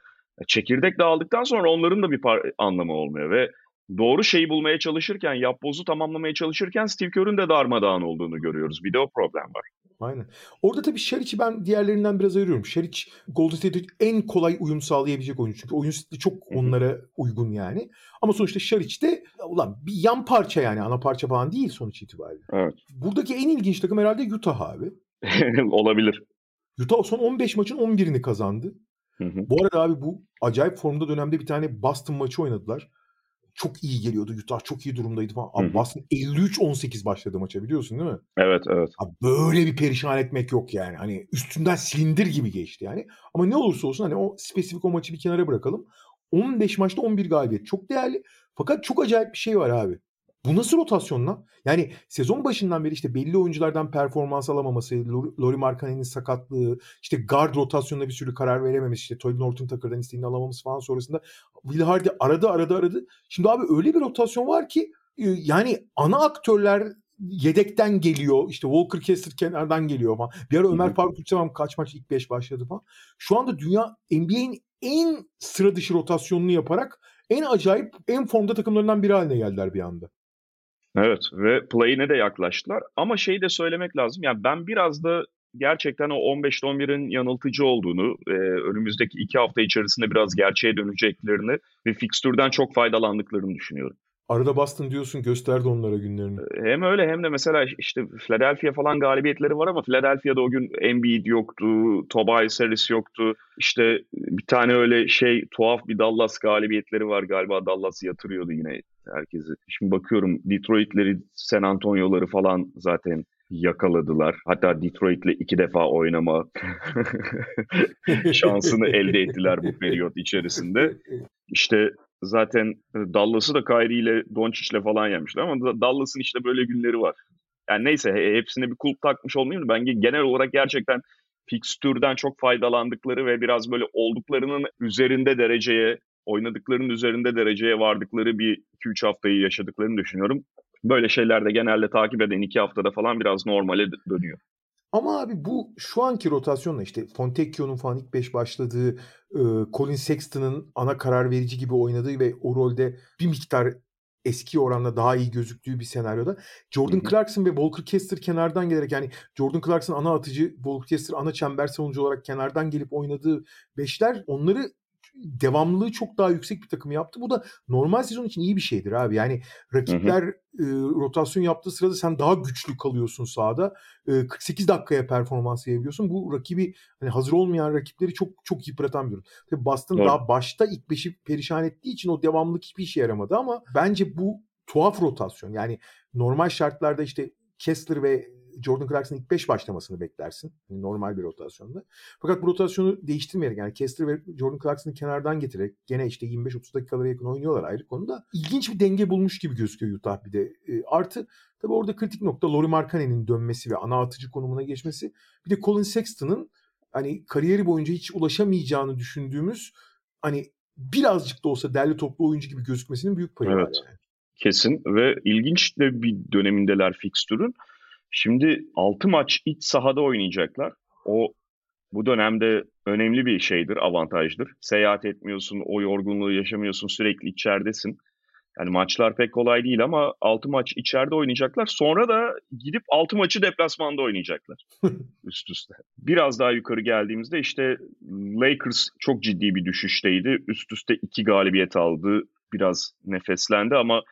S2: çekirdek dağıldıktan sonra onların da bir anlamı olmuyor ve doğru şeyi bulmaya çalışırken, yapbozu tamamlamaya çalışırken Steve Kerr'ün de darmadağın olduğunu görüyoruz. Bir de o problem var.
S3: Aynen. Orada tabii Şeric'i ben diğerlerinden biraz ayırıyorum. Şeric Golden State'e en kolay uyum sağlayabilecek oyuncu. Çünkü oyun stili çok onlara uygun yani. Ama sonuçta Şeric de ulan bir yan parça yani ana parça falan değil sonuç itibariyle.
S2: Evet.
S3: Buradaki en ilginç takım herhalde Utah abi. (laughs)
S2: Olabilir.
S3: Utah son 15 maçın 11'ini kazandı.
S2: Hı hı.
S3: Bu arada abi bu acayip formda dönemde bir tane Boston maçı oynadılar. Çok iyi geliyordu Utah. Çok iyi durumdaydı falan. Abi
S2: Hı hı.
S3: Boston 53-18 başladı maça biliyorsun değil mi?
S2: Evet, evet.
S3: Abi böyle bir perişan etmek yok yani. Hani üstünden silindir gibi geçti yani. Ama ne olursa olsun hani o spesifik o maçı bir kenara bırakalım. 15 maçta 11 galibiyet. Çok değerli. Fakat çok acayip bir şey var abi. Bu nasıl rotasyon lan? Yani sezon başından beri işte belli oyunculardan performans alamaması, Lor- Lori Markkanen'in sakatlığı, işte guard rotasyonuna bir sürü karar verememesi, işte Toby Norton Tucker'dan isteğini alamaması falan sonrasında Will Hardy aradı aradı aradı. Şimdi abi öyle bir rotasyon var ki e, yani ana aktörler yedekten geliyor. İşte Walker Kessler kenardan geliyor falan. Bir ara Ömer. Faruk Uçamam kaç maç ilk 5 başladı falan. Şu anda dünya NBA'in en sıra dışı rotasyonunu yaparak en acayip, en formda takımlarından biri haline geldiler bir anda.
S2: Evet ve play'ine de yaklaştılar. Ama şeyi de söylemek lazım. Yani ben biraz da gerçekten o 15'te 11'in yanıltıcı olduğunu, e, önümüzdeki iki hafta içerisinde biraz gerçeğe döneceklerini ve fikstürden çok faydalandıklarını düşünüyorum.
S3: Arada Boston diyorsun gösterdi onlara günlerini.
S2: Hem öyle hem de mesela işte Philadelphia falan galibiyetleri var ama Philadelphia'da o gün Embiid yoktu, Tobias Harris yoktu. İşte bir tane öyle şey tuhaf bir Dallas galibiyetleri var galiba Dallas yatırıyordu yine herkesi. Şimdi bakıyorum Detroit'leri, San Antonio'ları falan zaten yakaladılar. Hatta Detroit'le iki defa oynama (laughs) şansını elde ettiler bu periyot içerisinde. İşte zaten e, Dallas'ı da Kyrie ile Doncic'le falan yemişler ama Da- Dallas'ın işte böyle günleri var. Yani neyse he- hepsine bir kulp takmış olmayayım da ben ge- genel olarak gerçekten fikstürden çok faydalandıkları ve biraz böyle olduklarının üzerinde dereceye, oynadıklarının üzerinde dereceye vardıkları bir 2-3 haftayı yaşadıklarını düşünüyorum. Böyle şeyler de genelde takip eden iki haftada falan biraz normale dönüyor.
S3: Ama abi bu şu anki rotasyonla işte Fontecchio'nun falan ilk 5 başladığı, e, Colin Sexton'ın ana karar verici gibi oynadığı ve o rolde bir miktar eski oranla daha iyi gözüktüğü bir senaryoda Jordan. Clarkson ve Walker Kessler kenardan gelerek yani Jordan Clarkson ana atıcı, Walker Kessler ana çember savunucu olarak kenardan gelip oynadığı beşler onları devamlılığı çok daha yüksek bir takım yaptı. Bu da normal sezon için iyi bir şeydir abi. Yani rakipler e, rotasyon yaptığı sırada sen daha güçlü kalıyorsun sahada. E, 48 dakikaya performans yayabiliyorsun. Bu rakibi hani hazır olmayan rakipleri çok çok yıpratan bir durum. Tabii Boston
S2: Doğru.
S3: daha başta ilk beşi perişan ettiği için o devamlılık hiçbir işe yaramadı ama bence bu tuhaf rotasyon. Yani normal şartlarda işte Kessler ve Jordan Clarkson ilk 5 başlamasını beklersin. Yani normal bir rotasyonda. Fakat bu rotasyonu değiştirmeyerek yani Kessler ve Jordan Clarkson'ı kenardan getirerek gene işte 25-30 dakikalara yakın oynuyorlar ayrı konuda. İlginç bir denge bulmuş gibi gözüküyor Utah bir de. E, artı tabii orada kritik nokta Lori Markkanen'in dönmesi ve ana atıcı konumuna geçmesi. Bir de Colin Sexton'ın hani kariyeri boyunca hiç ulaşamayacağını düşündüğümüz hani birazcık da olsa derli toplu oyuncu gibi gözükmesinin büyük payı var
S2: Evet.
S3: yani.
S2: Kesin ve ilginç de bir dönemindeler fikstürün. Şimdi 6 maç iç sahada oynayacaklar. O bu dönemde önemli bir şeydir, avantajdır. Seyahat etmiyorsun, o yorgunluğu yaşamıyorsun, sürekli içeridesin. Yani maçlar pek kolay değil ama 6 maç içeride oynayacaklar. Sonra da gidip 6 maçı deplasmanda oynayacaklar (laughs) üst üste. Biraz daha yukarı geldiğimizde işte Lakers çok ciddi bir düşüşteydi. Üst üste 2 galibiyet aldı. Biraz nefeslendi ama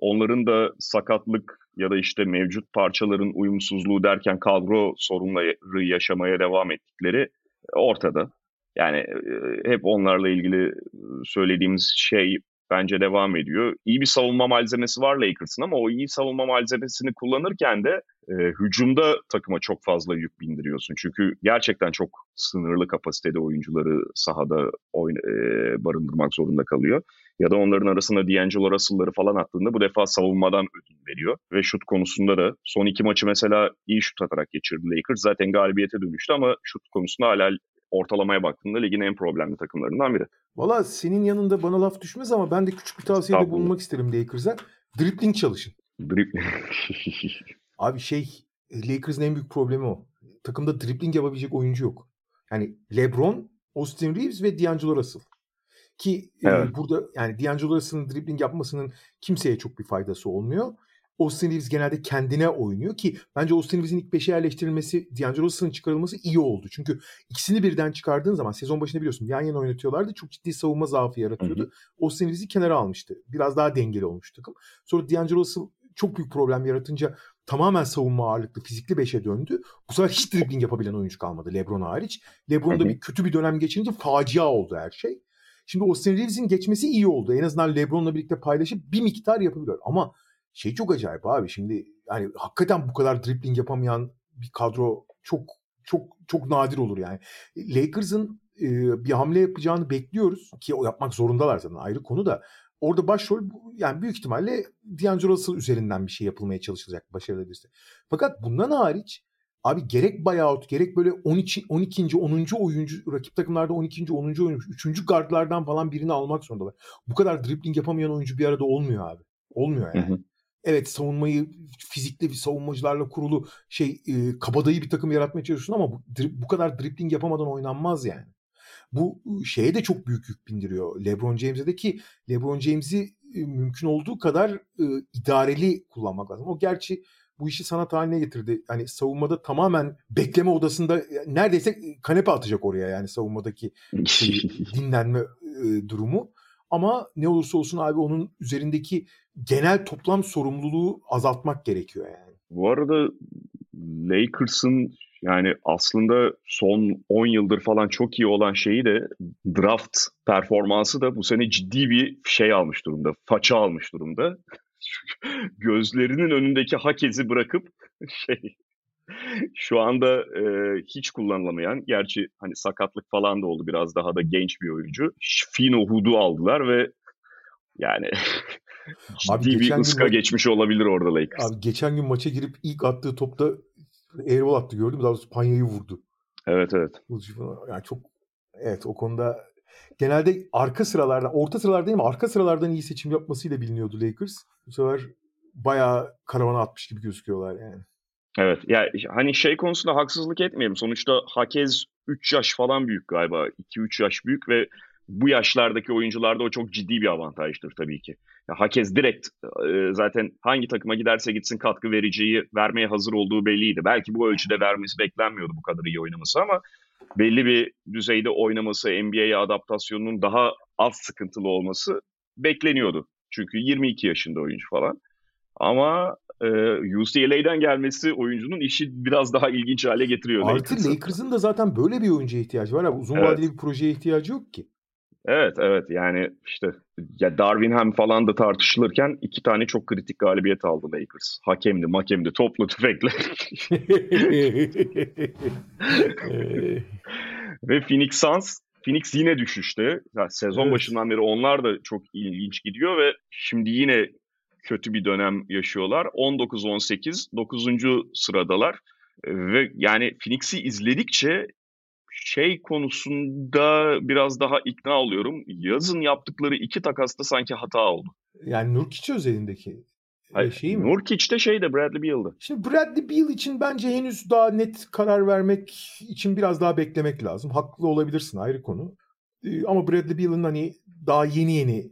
S2: onların da sakatlık ya da işte mevcut parçaların uyumsuzluğu derken kadro sorunları yaşamaya devam ettikleri ortada. Yani e, hep onlarla ilgili e, söylediğimiz şey bence devam ediyor. İyi bir savunma malzemesi var Lakers'ın ama o iyi savunma malzemesini kullanırken de e, hücumda takıma çok fazla yük bindiriyorsun. Çünkü gerçekten çok sınırlı kapasitede oyuncuları sahada oyun, e, barındırmak zorunda kalıyor. Ya da onların arasında D'Angelo Russell'ları falan attığında bu defa savunmadan ödün veriyor. Ve şut konusunda da son iki maçı mesela iyi şut atarak geçirdi Lakers. Zaten galibiyete dönüştü ama şut konusunda hala ortalamaya baktığında ligin en problemli takımlarından biri.
S3: Valla senin yanında bana laf düşmez ama ben de küçük bir tavsiyede bulunmak isterim Lakers'a. Dribbling çalışın.
S2: Dribbling. (laughs)
S3: Abi şey Lakers'ın en büyük problemi o. Takımda dribbling yapabilecek oyuncu yok. Yani LeBron, Austin Reeves ve D'Angelo Russell. Ki evet. e, burada yani D'Angelo Russell'ın dribbling yapmasının kimseye çok bir faydası olmuyor. Austin Reeves genelde kendine oynuyor ki bence Austin Reeves'in ilk beşe yerleştirilmesi, D'Angelo Russell'ın çıkarılması iyi oldu. Çünkü ikisini birden çıkardığın zaman sezon başında biliyorsun yan yana oynatıyorlardı. Çok ciddi savunma zaafı yaratıyordu. Hı hı. Austin Reeves'i kenara almıştı. Biraz daha dengeli olmuş takım. Sonra D'Angelo Russell çok büyük problem yaratınca tamamen savunma ağırlıklı fizikli beşe döndü. Bu sefer hiç dribbling yapabilen oyuncu kalmadı LeBron hariç. LeBron'da bir kötü bir dönem geçirince facia oldu her şey. Şimdi Austin Reeves'in geçmesi iyi oldu. En azından LeBron'la birlikte paylaşıp bir miktar yapabiliyor. Ama şey çok acayip abi. Şimdi yani hakikaten bu kadar dribbling yapamayan bir kadro çok çok çok nadir olur yani. Lakers'ın e, bir hamle yapacağını bekliyoruz ki o yapmak zorundalar zaten ayrı konu da. Orada başrol yani büyük ihtimalle D'Angelo Russell üzerinden bir şey yapılmaya çalışılacak başarılı birisi. Fakat bundan hariç abi gerek buyout gerek böyle 12. 12. 10. oyuncu rakip takımlarda 12. 10. oyuncu 3. gardlardan falan birini almak zorundalar. Bu kadar dribbling yapamayan oyuncu bir arada olmuyor abi. Olmuyor yani. Hı hı. Evet savunmayı fizikli bir savunmacılarla kurulu şey e, kabadayı bir takım yaratmaya çalışıyorsun ama bu, bu kadar dribbling yapamadan oynanmaz yani. Bu şeye de çok büyük yük bindiriyor LeBron James'e de ki LeBron James'i mümkün olduğu kadar e, idareli kullanmak lazım. O gerçi bu işi sanat haline getirdi. Yani savunmada tamamen bekleme odasında neredeyse kanepe atacak oraya yani savunmadaki şey, (laughs) dinlenme e, durumu. Ama ne olursa olsun abi onun üzerindeki genel toplam sorumluluğu azaltmak gerekiyor yani.
S2: Bu arada Lakers'ın yani aslında son 10 yıldır falan çok iyi olan şeyi de draft performansı da bu sene ciddi bir şey almış durumda. Faça almış durumda. (laughs) Gözlerinin önündeki hakezi bırakıp (laughs) şey şu anda e, hiç kullanılamayan gerçi hani sakatlık falan da oldu biraz daha da genç bir oyuncu. Fino Hood'u aldılar ve yani (laughs) ciddi bir ıska ma- geçmiş olabilir orada Lakers.
S3: Abi geçen gün maça girip ilk attığı topta airball attı gördüm. Daha doğrusu Panya'yı vurdu.
S2: Evet evet.
S3: Yani çok evet o konuda genelde arka sıralardan, orta sıralardan değil mi? Arka sıralardan iyi seçim yapmasıyla biliniyordu Lakers. Bu sefer bayağı karavana atmış gibi gözüküyorlar yani.
S2: Evet. Ya yani hani şey konusunda haksızlık etmeyelim. Sonuçta Hakez 3 yaş falan büyük galiba. 2-3 yaş büyük ve bu yaşlardaki oyuncularda o çok ciddi bir avantajdır tabii ki. Ya Hakez direkt e, zaten hangi takıma giderse gitsin katkı vereceği, vermeye hazır olduğu belliydi. Belki bu ölçüde vermesi beklenmiyordu bu kadar iyi oynaması ama belli bir düzeyde oynaması, NBA'ye adaptasyonunun daha az sıkıntılı olması bekleniyordu. Çünkü 22 yaşında oyuncu falan. Ama e, UCLA'den gelmesi oyuncunun işi biraz daha ilginç hale getiriyor.
S3: Artı Lakers'ın Lakers da zaten böyle bir oyuncuya ihtiyacı var. Abi. Uzun evet. vadeli bir projeye ihtiyacı yok ki.
S2: Evet evet yani işte ya Darwinham falan da tartışılırken iki tane çok kritik galibiyet aldı Lakers. Hakemdi, makemdi, toplu tüfekle. (laughs) Ve Phoenix Suns Phoenix yine düşüşte. Yani sezon evet. başından beri onlar da çok ilginç gidiyor ve şimdi yine kötü bir dönem yaşıyorlar. 19-18 9. sıradalar. Ve yani Phoenix'i izledikçe şey konusunda biraz daha ikna oluyorum. Yazın yaptıkları iki takasta sanki hata oldu.
S3: Yani Nurkic özelindeki e,
S2: Hayır, şey mi? Nurkic de şeyde Bradley Beal'dı.
S3: Şimdi Bradley Beal için bence henüz daha net karar vermek için biraz daha beklemek lazım. Haklı olabilirsin ayrı konu. E, ama Bradley Beal'ın hani daha yeni yeni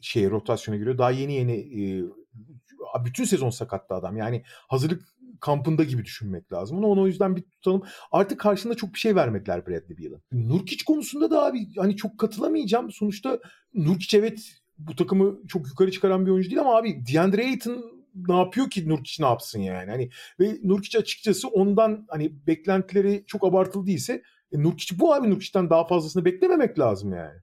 S3: şeye rotasyona giriyor. Daha yeni yeni e, bütün sezon sakattı adam. Yani hazırlık kampında gibi düşünmek lazım. Onu, onu o yüzden bir tutalım. Artık karşında çok bir şey vermediler Bradley Beal'a. Nurkic konusunda da abi hani çok katılamayacağım. Sonuçta Nurkic evet bu takımı çok yukarı çıkaran bir oyuncu değil ama abi DeAndre Ayton ne yapıyor ki Nurkic ne yapsın yani? Hani ve Nurkic açıkçası ondan hani beklentileri çok abartılı değilse e, Nurkic bu abi Nurkic'ten daha fazlasını beklememek lazım yani.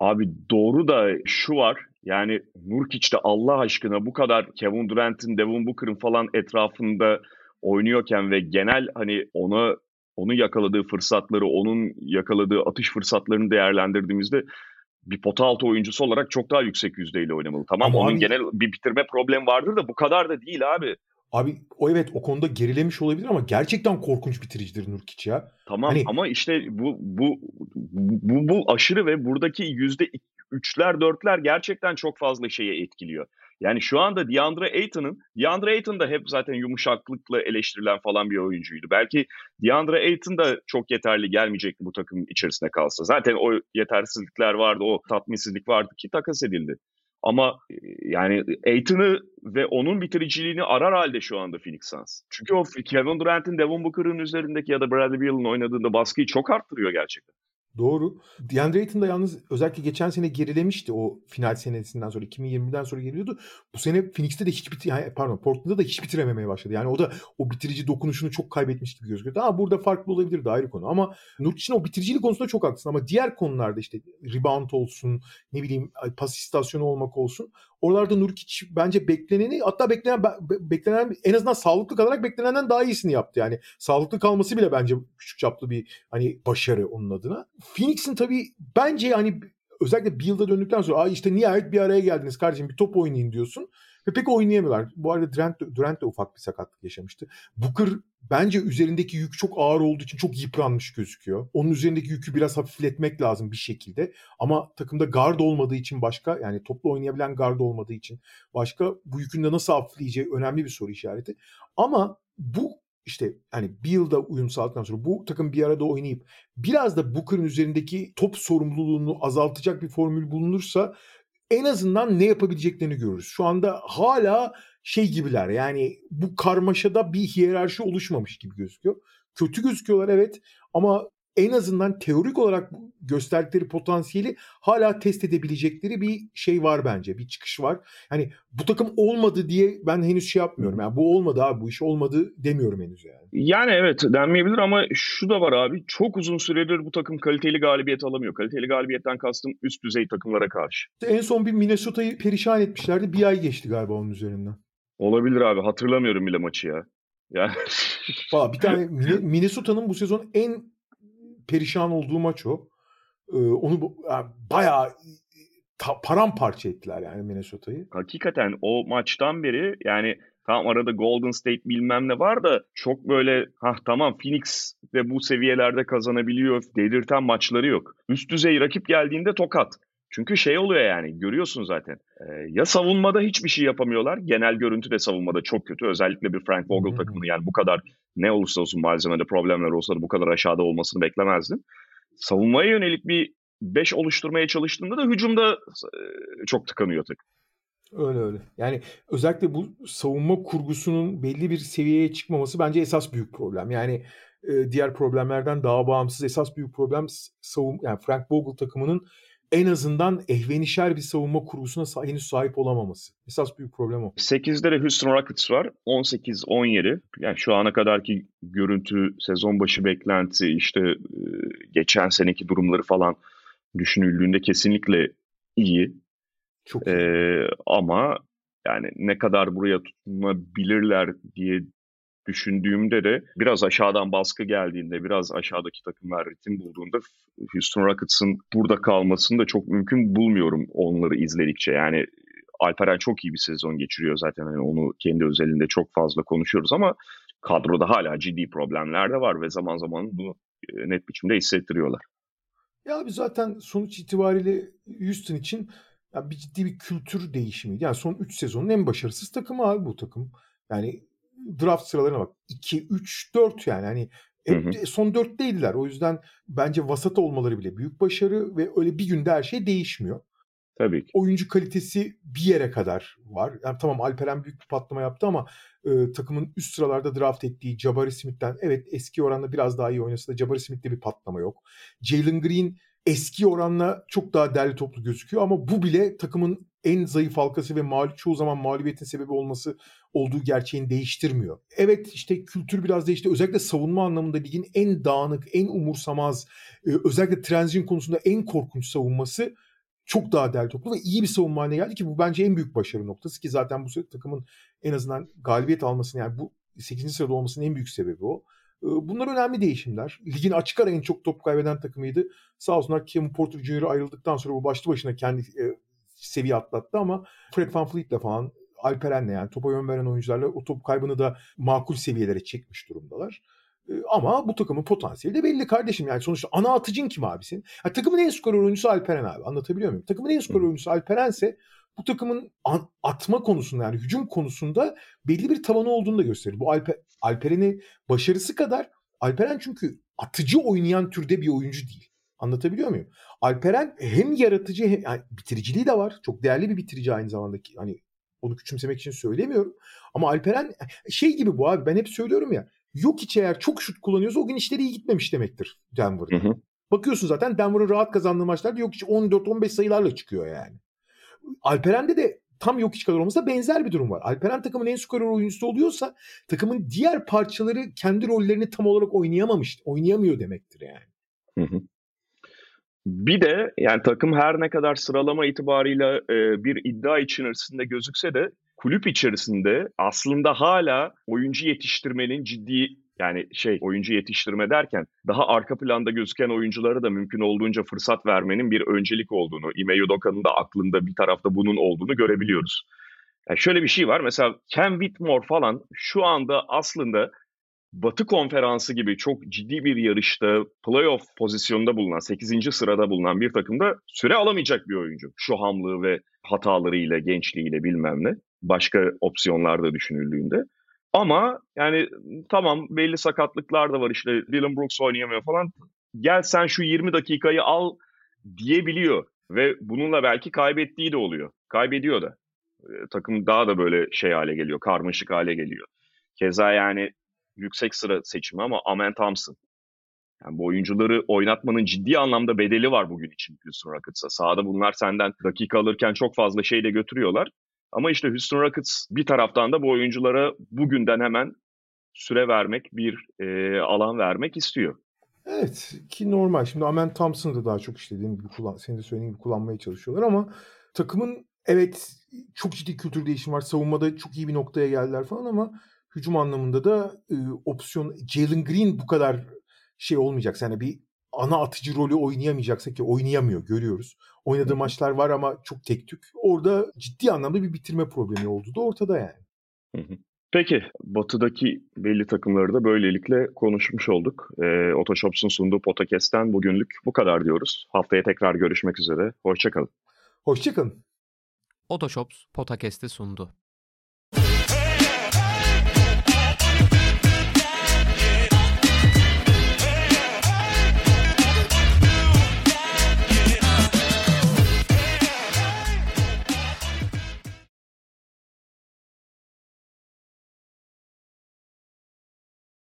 S2: Abi doğru da şu var. Yani Nurkic de Allah aşkına bu kadar Kevin Durant'in, Devin Booker'ın falan etrafında oynuyorken ve genel hani ona onun yakaladığı fırsatları, onun yakaladığı atış fırsatlarını değerlendirdiğimizde bir pota altı oyuncusu olarak çok daha yüksek yüzdeyle oynamalı. Tamam Ama onun abi... genel bir bitirme problemi vardır da bu kadar da değil abi.
S3: Abi o evet o konuda gerilemiş olabilir ama gerçekten korkunç bitiricidir Nurkic ya.
S2: Tamam hani... ama işte bu, bu bu bu aşırı ve buradaki yüzde üçler dörtler gerçekten çok fazla şeye etkiliyor. Yani şu anda DeAndre Ayton'ın, DeAndre Ayton da hep zaten yumuşaklıkla eleştirilen falan bir oyuncuydu. Belki DeAndre Ayton da çok yeterli gelmeyecekti bu takım içerisinde kalsa. Zaten o yetersizlikler vardı, o tatminsizlik vardı ki takas edildi. Ama e, yani Aiton'ı ve onun bitiriciliğini arar halde şu anda Phoenix Suns. Çünkü o Kevin Durant'in Devin Booker'ın üzerindeki ya da Bradley Beal'ın oynadığında baskıyı çok arttırıyor gerçekten.
S3: Doğru. DeAndre Ayton da yalnız özellikle geçen sene gerilemişti o final senesinden sonra 2020'den sonra geliyordu. Bu sene Phoenix'te de hiç bitir yani pardon Portland'da da hiç bitirememeye başladı. Yani o da o bitirici dokunuşunu çok kaybetmiş gibi gözüküyor. Ama burada farklı olabilir de ayrı konu. Ama Nurkic'in o bitiricilik konusunda çok haklısın ama diğer konularda işte rebound olsun, ne bileyim pas istasyonu olmak olsun. Oralarda Nurkic bence bekleneni hatta beklenen beklenen en azından sağlıklı kalarak beklenenden daha iyisini yaptı. Yani sağlıklı kalması bile bence küçük çaplı bir hani başarı onun adına. Phoenix'in tabii bence hani özellikle bir yılda döndükten sonra Ay işte nihayet bir araya geldiniz kardeşim bir top oynayın diyorsun. Ve pek oynayamıyorlar. Bu arada Durant, Durant de ufak bir sakatlık yaşamıştı. Booker bence üzerindeki yük çok ağır olduğu için çok yıpranmış gözüküyor. Onun üzerindeki yükü biraz hafifletmek lazım bir şekilde. Ama takımda guard olmadığı için başka yani toplu oynayabilen guard olmadığı için başka bu yükün de nasıl hafifleyeceği önemli bir soru işareti. Ama bu işte hani bir yılda uyum sağladıktan sonra bu takım bir arada oynayıp biraz da Booker'ın üzerindeki top sorumluluğunu azaltacak bir formül bulunursa en azından ne yapabileceklerini görürüz. Şu anda hala şey gibiler yani bu karmaşada bir hiyerarşi oluşmamış gibi gözüküyor. Kötü gözüküyorlar evet ama en azından teorik olarak gösterdikleri potansiyeli hala test edebilecekleri bir şey var bence. Bir çıkış var. Hani bu takım olmadı diye ben henüz şey yapmıyorum. Yani bu olmadı abi bu iş olmadı demiyorum henüz yani.
S2: Yani evet denmeyebilir ama şu da var abi. Çok uzun süredir bu takım kaliteli galibiyet alamıyor. Kaliteli galibiyetten kastım üst düzey takımlara karşı.
S3: En son bir Minnesota'yı perişan etmişlerdi. Bir ay geçti galiba onun üzerinden.
S2: Olabilir abi. Hatırlamıyorum bile maçı ya. Yani...
S3: Valla bir tane (laughs) Minnesota'nın bu sezon en perişan olduğu maç o. Ee, onu yani bayağı ta, paramparça ettiler yani Minnesota'yı.
S2: Hakikaten o maçtan beri yani tam arada Golden State bilmem ne var da çok böyle ha tamam Phoenix de bu seviyelerde kazanabiliyor dedirten maçları yok. Üst düzey rakip geldiğinde tokat. Çünkü şey oluyor yani görüyorsun zaten. Ya savunmada hiçbir şey yapamıyorlar. Genel görüntü de savunmada çok kötü. Özellikle bir Frank Vogel takımını yani bu kadar ne olursa olsun malzemede problemler olsa da bu kadar aşağıda olmasını beklemezdim. Savunmaya yönelik bir 5 oluşturmaya çalıştığında da hücumda e, çok tıkanıyor tek.
S3: Öyle öyle. Yani özellikle bu savunma kurgusunun belli bir seviyeye çıkmaması bence esas büyük problem. Yani e, diğer problemlerden daha bağımsız esas büyük problem savun yani Frank Vogel takımının en azından ehvenişer bir savunma kurgusuna henüz sahip olamaması. Esas büyük problem o.
S2: 8'de de Houston Rockets var. 18-17. Yani şu ana kadarki görüntü, sezon başı beklenti, işte geçen seneki durumları falan düşünüldüğünde kesinlikle iyi. Çok iyi. Ee, ama yani ne kadar buraya tutunabilirler diye düşündüğümde de biraz aşağıdan baskı geldiğinde, biraz aşağıdaki takımlar ritim bulduğunda Houston Rockets'ın burada kalmasını da çok mümkün bulmuyorum onları izledikçe. Yani Alperen çok iyi bir sezon geçiriyor zaten. Yani onu kendi özelinde çok fazla konuşuyoruz ama kadroda hala ciddi problemler de var ve zaman zaman bunu e, net biçimde hissettiriyorlar.
S3: Ya abi zaten sonuç itibariyle Houston için ya bir ciddi bir kültür değişimi. Yani son 3 sezonun en başarısız takımı abi bu takım. Yani draft sıralarına bak. 2, 3, 4 yani. Hani hep hı hı. son 4 değiller. O yüzden bence vasat olmaları bile büyük başarı ve öyle bir günde her şey değişmiyor.
S2: Tabii ki.
S3: Oyuncu kalitesi bir yere kadar var. Yani tamam Alperen büyük bir patlama yaptı ama e, takımın üst sıralarda draft ettiği Jabari Smith'ten evet eski oranla biraz daha iyi oynasa da Jabari Smith'te bir patlama yok. Jalen Green eski oranla çok daha derli toplu gözüküyor ama bu bile takımın en zayıf halkası ve mağlup, çoğu zaman mağlubiyetin sebebi olması olduğu gerçeğini değiştirmiyor. Evet işte kültür biraz değişti. Özellikle savunma anlamında ligin en dağınık, en umursamaz, e, özellikle transition konusunda en korkunç savunması çok daha derli toplu ve iyi bir savunma haline geldi ki bu bence en büyük başarı noktası ki zaten bu takımın en azından galibiyet almasını yani bu 8. sırada olmasının en büyük sebebi o. E, bunlar önemli değişimler. Ligin açık ara en çok top kaybeden takımıydı. Sağ olsunlar Kevin Porter Jr. ayrıldıktan sonra bu başlı başına kendi e, seviye atlattı ama Fred Van Fleet'le falan Alperen'le yani topa yön veren oyuncularla o top kaybını da makul seviyelere çekmiş durumdalar. E, ama bu takımın potansiyeli de belli kardeşim. Yani sonuçta ana atıcın kim abi senin? Ya, takımın en skor oyuncusu Alperen abi. Anlatabiliyor muyum? Takımın en skor oyuncusu Alperen'se bu takımın atma konusunda yani hücum konusunda belli bir tavanı olduğunu da gösterir. Bu Alper, Alperen'in başarısı kadar Alperen çünkü atıcı oynayan türde bir oyuncu değil. Anlatabiliyor muyum? Alperen hem yaratıcı hem yani bitiriciliği de var. Çok değerli bir bitirici aynı zamanda. Hani onu küçümsemek için söylemiyorum. Ama Alperen şey gibi bu abi ben hep söylüyorum ya. Yok hiç eğer çok şut kullanıyorsa o gün işleri iyi gitmemiş demektir Denver'da. Bakıyorsun zaten Denver'ın rahat kazandığı maçlarda yok hiç 14-15 sayılarla çıkıyor yani. Alperen'de de tam yok hiç kadar olmasa benzer bir durum var. Alperen takımın en skorer oyuncusu oluyorsa takımın diğer parçaları kendi rollerini tam olarak oynayamamış, oynayamıyor demektir yani. Hı hı.
S2: Bir de yani takım her ne kadar sıralama itibarıyla e, bir iddia içerisinde gözükse de kulüp içerisinde aslında hala oyuncu yetiştirmenin ciddi yani şey oyuncu yetiştirme derken daha arka planda gözüken oyunculara da mümkün olduğunca fırsat vermenin bir öncelik olduğunu, Ime Udoka'nın da aklında bir tarafta bunun olduğunu görebiliyoruz. Yani şöyle bir şey var mesela Ken Whitmore falan şu anda aslında Batı konferansı gibi çok ciddi bir yarışta playoff pozisyonunda bulunan 8. sırada bulunan bir takımda süre alamayacak bir oyuncu. Şu hamlığı ve hatalarıyla, gençliğiyle bilmem ne. Başka opsiyonlar da düşünüldüğünde. Ama yani tamam belli sakatlıklar da var işte Dylan Brooks oynayamıyor falan. Gel sen şu 20 dakikayı al diyebiliyor. Ve bununla belki kaybettiği de oluyor. Kaybediyor da. E, takım daha da böyle şey hale geliyor, karmaşık hale geliyor. Keza yani yüksek sıra seçimi ama Amen Thompson. Yani bu oyuncuları oynatmanın ciddi anlamda bedeli var bugün için Houston Rockets'a. Sahada bunlar senden dakika alırken çok fazla şey de götürüyorlar. Ama işte Houston Rockets bir taraftan da bu oyunculara bugünden hemen süre vermek, bir e, alan vermek istiyor.
S3: Evet ki normal. Şimdi Amen Thompson'ı da daha çok işte dediğim gibi kullan, senin de söylediğin gibi kullanmaya çalışıyorlar ama takımın evet çok ciddi kültür değişimi var. Savunmada çok iyi bir noktaya geldiler falan ama hücum anlamında da e, opsiyon Jalen Green bu kadar şey olmayacak. Yani bir ana atıcı rolü oynayamayacaksa ki oynayamıyor görüyoruz. Oynadığı maçlar var ama çok tek tük. Orada ciddi anlamda bir bitirme problemi oldu da ortada yani.
S2: Peki Batı'daki belli takımları da böylelikle konuşmuş olduk. E, Otoshops'un sunduğu podcast'ten bugünlük bu kadar diyoruz. Haftaya tekrar görüşmek üzere. Hoşçakalın.
S3: Hoşçakalın.
S1: Otoshops Podcast'i sundu.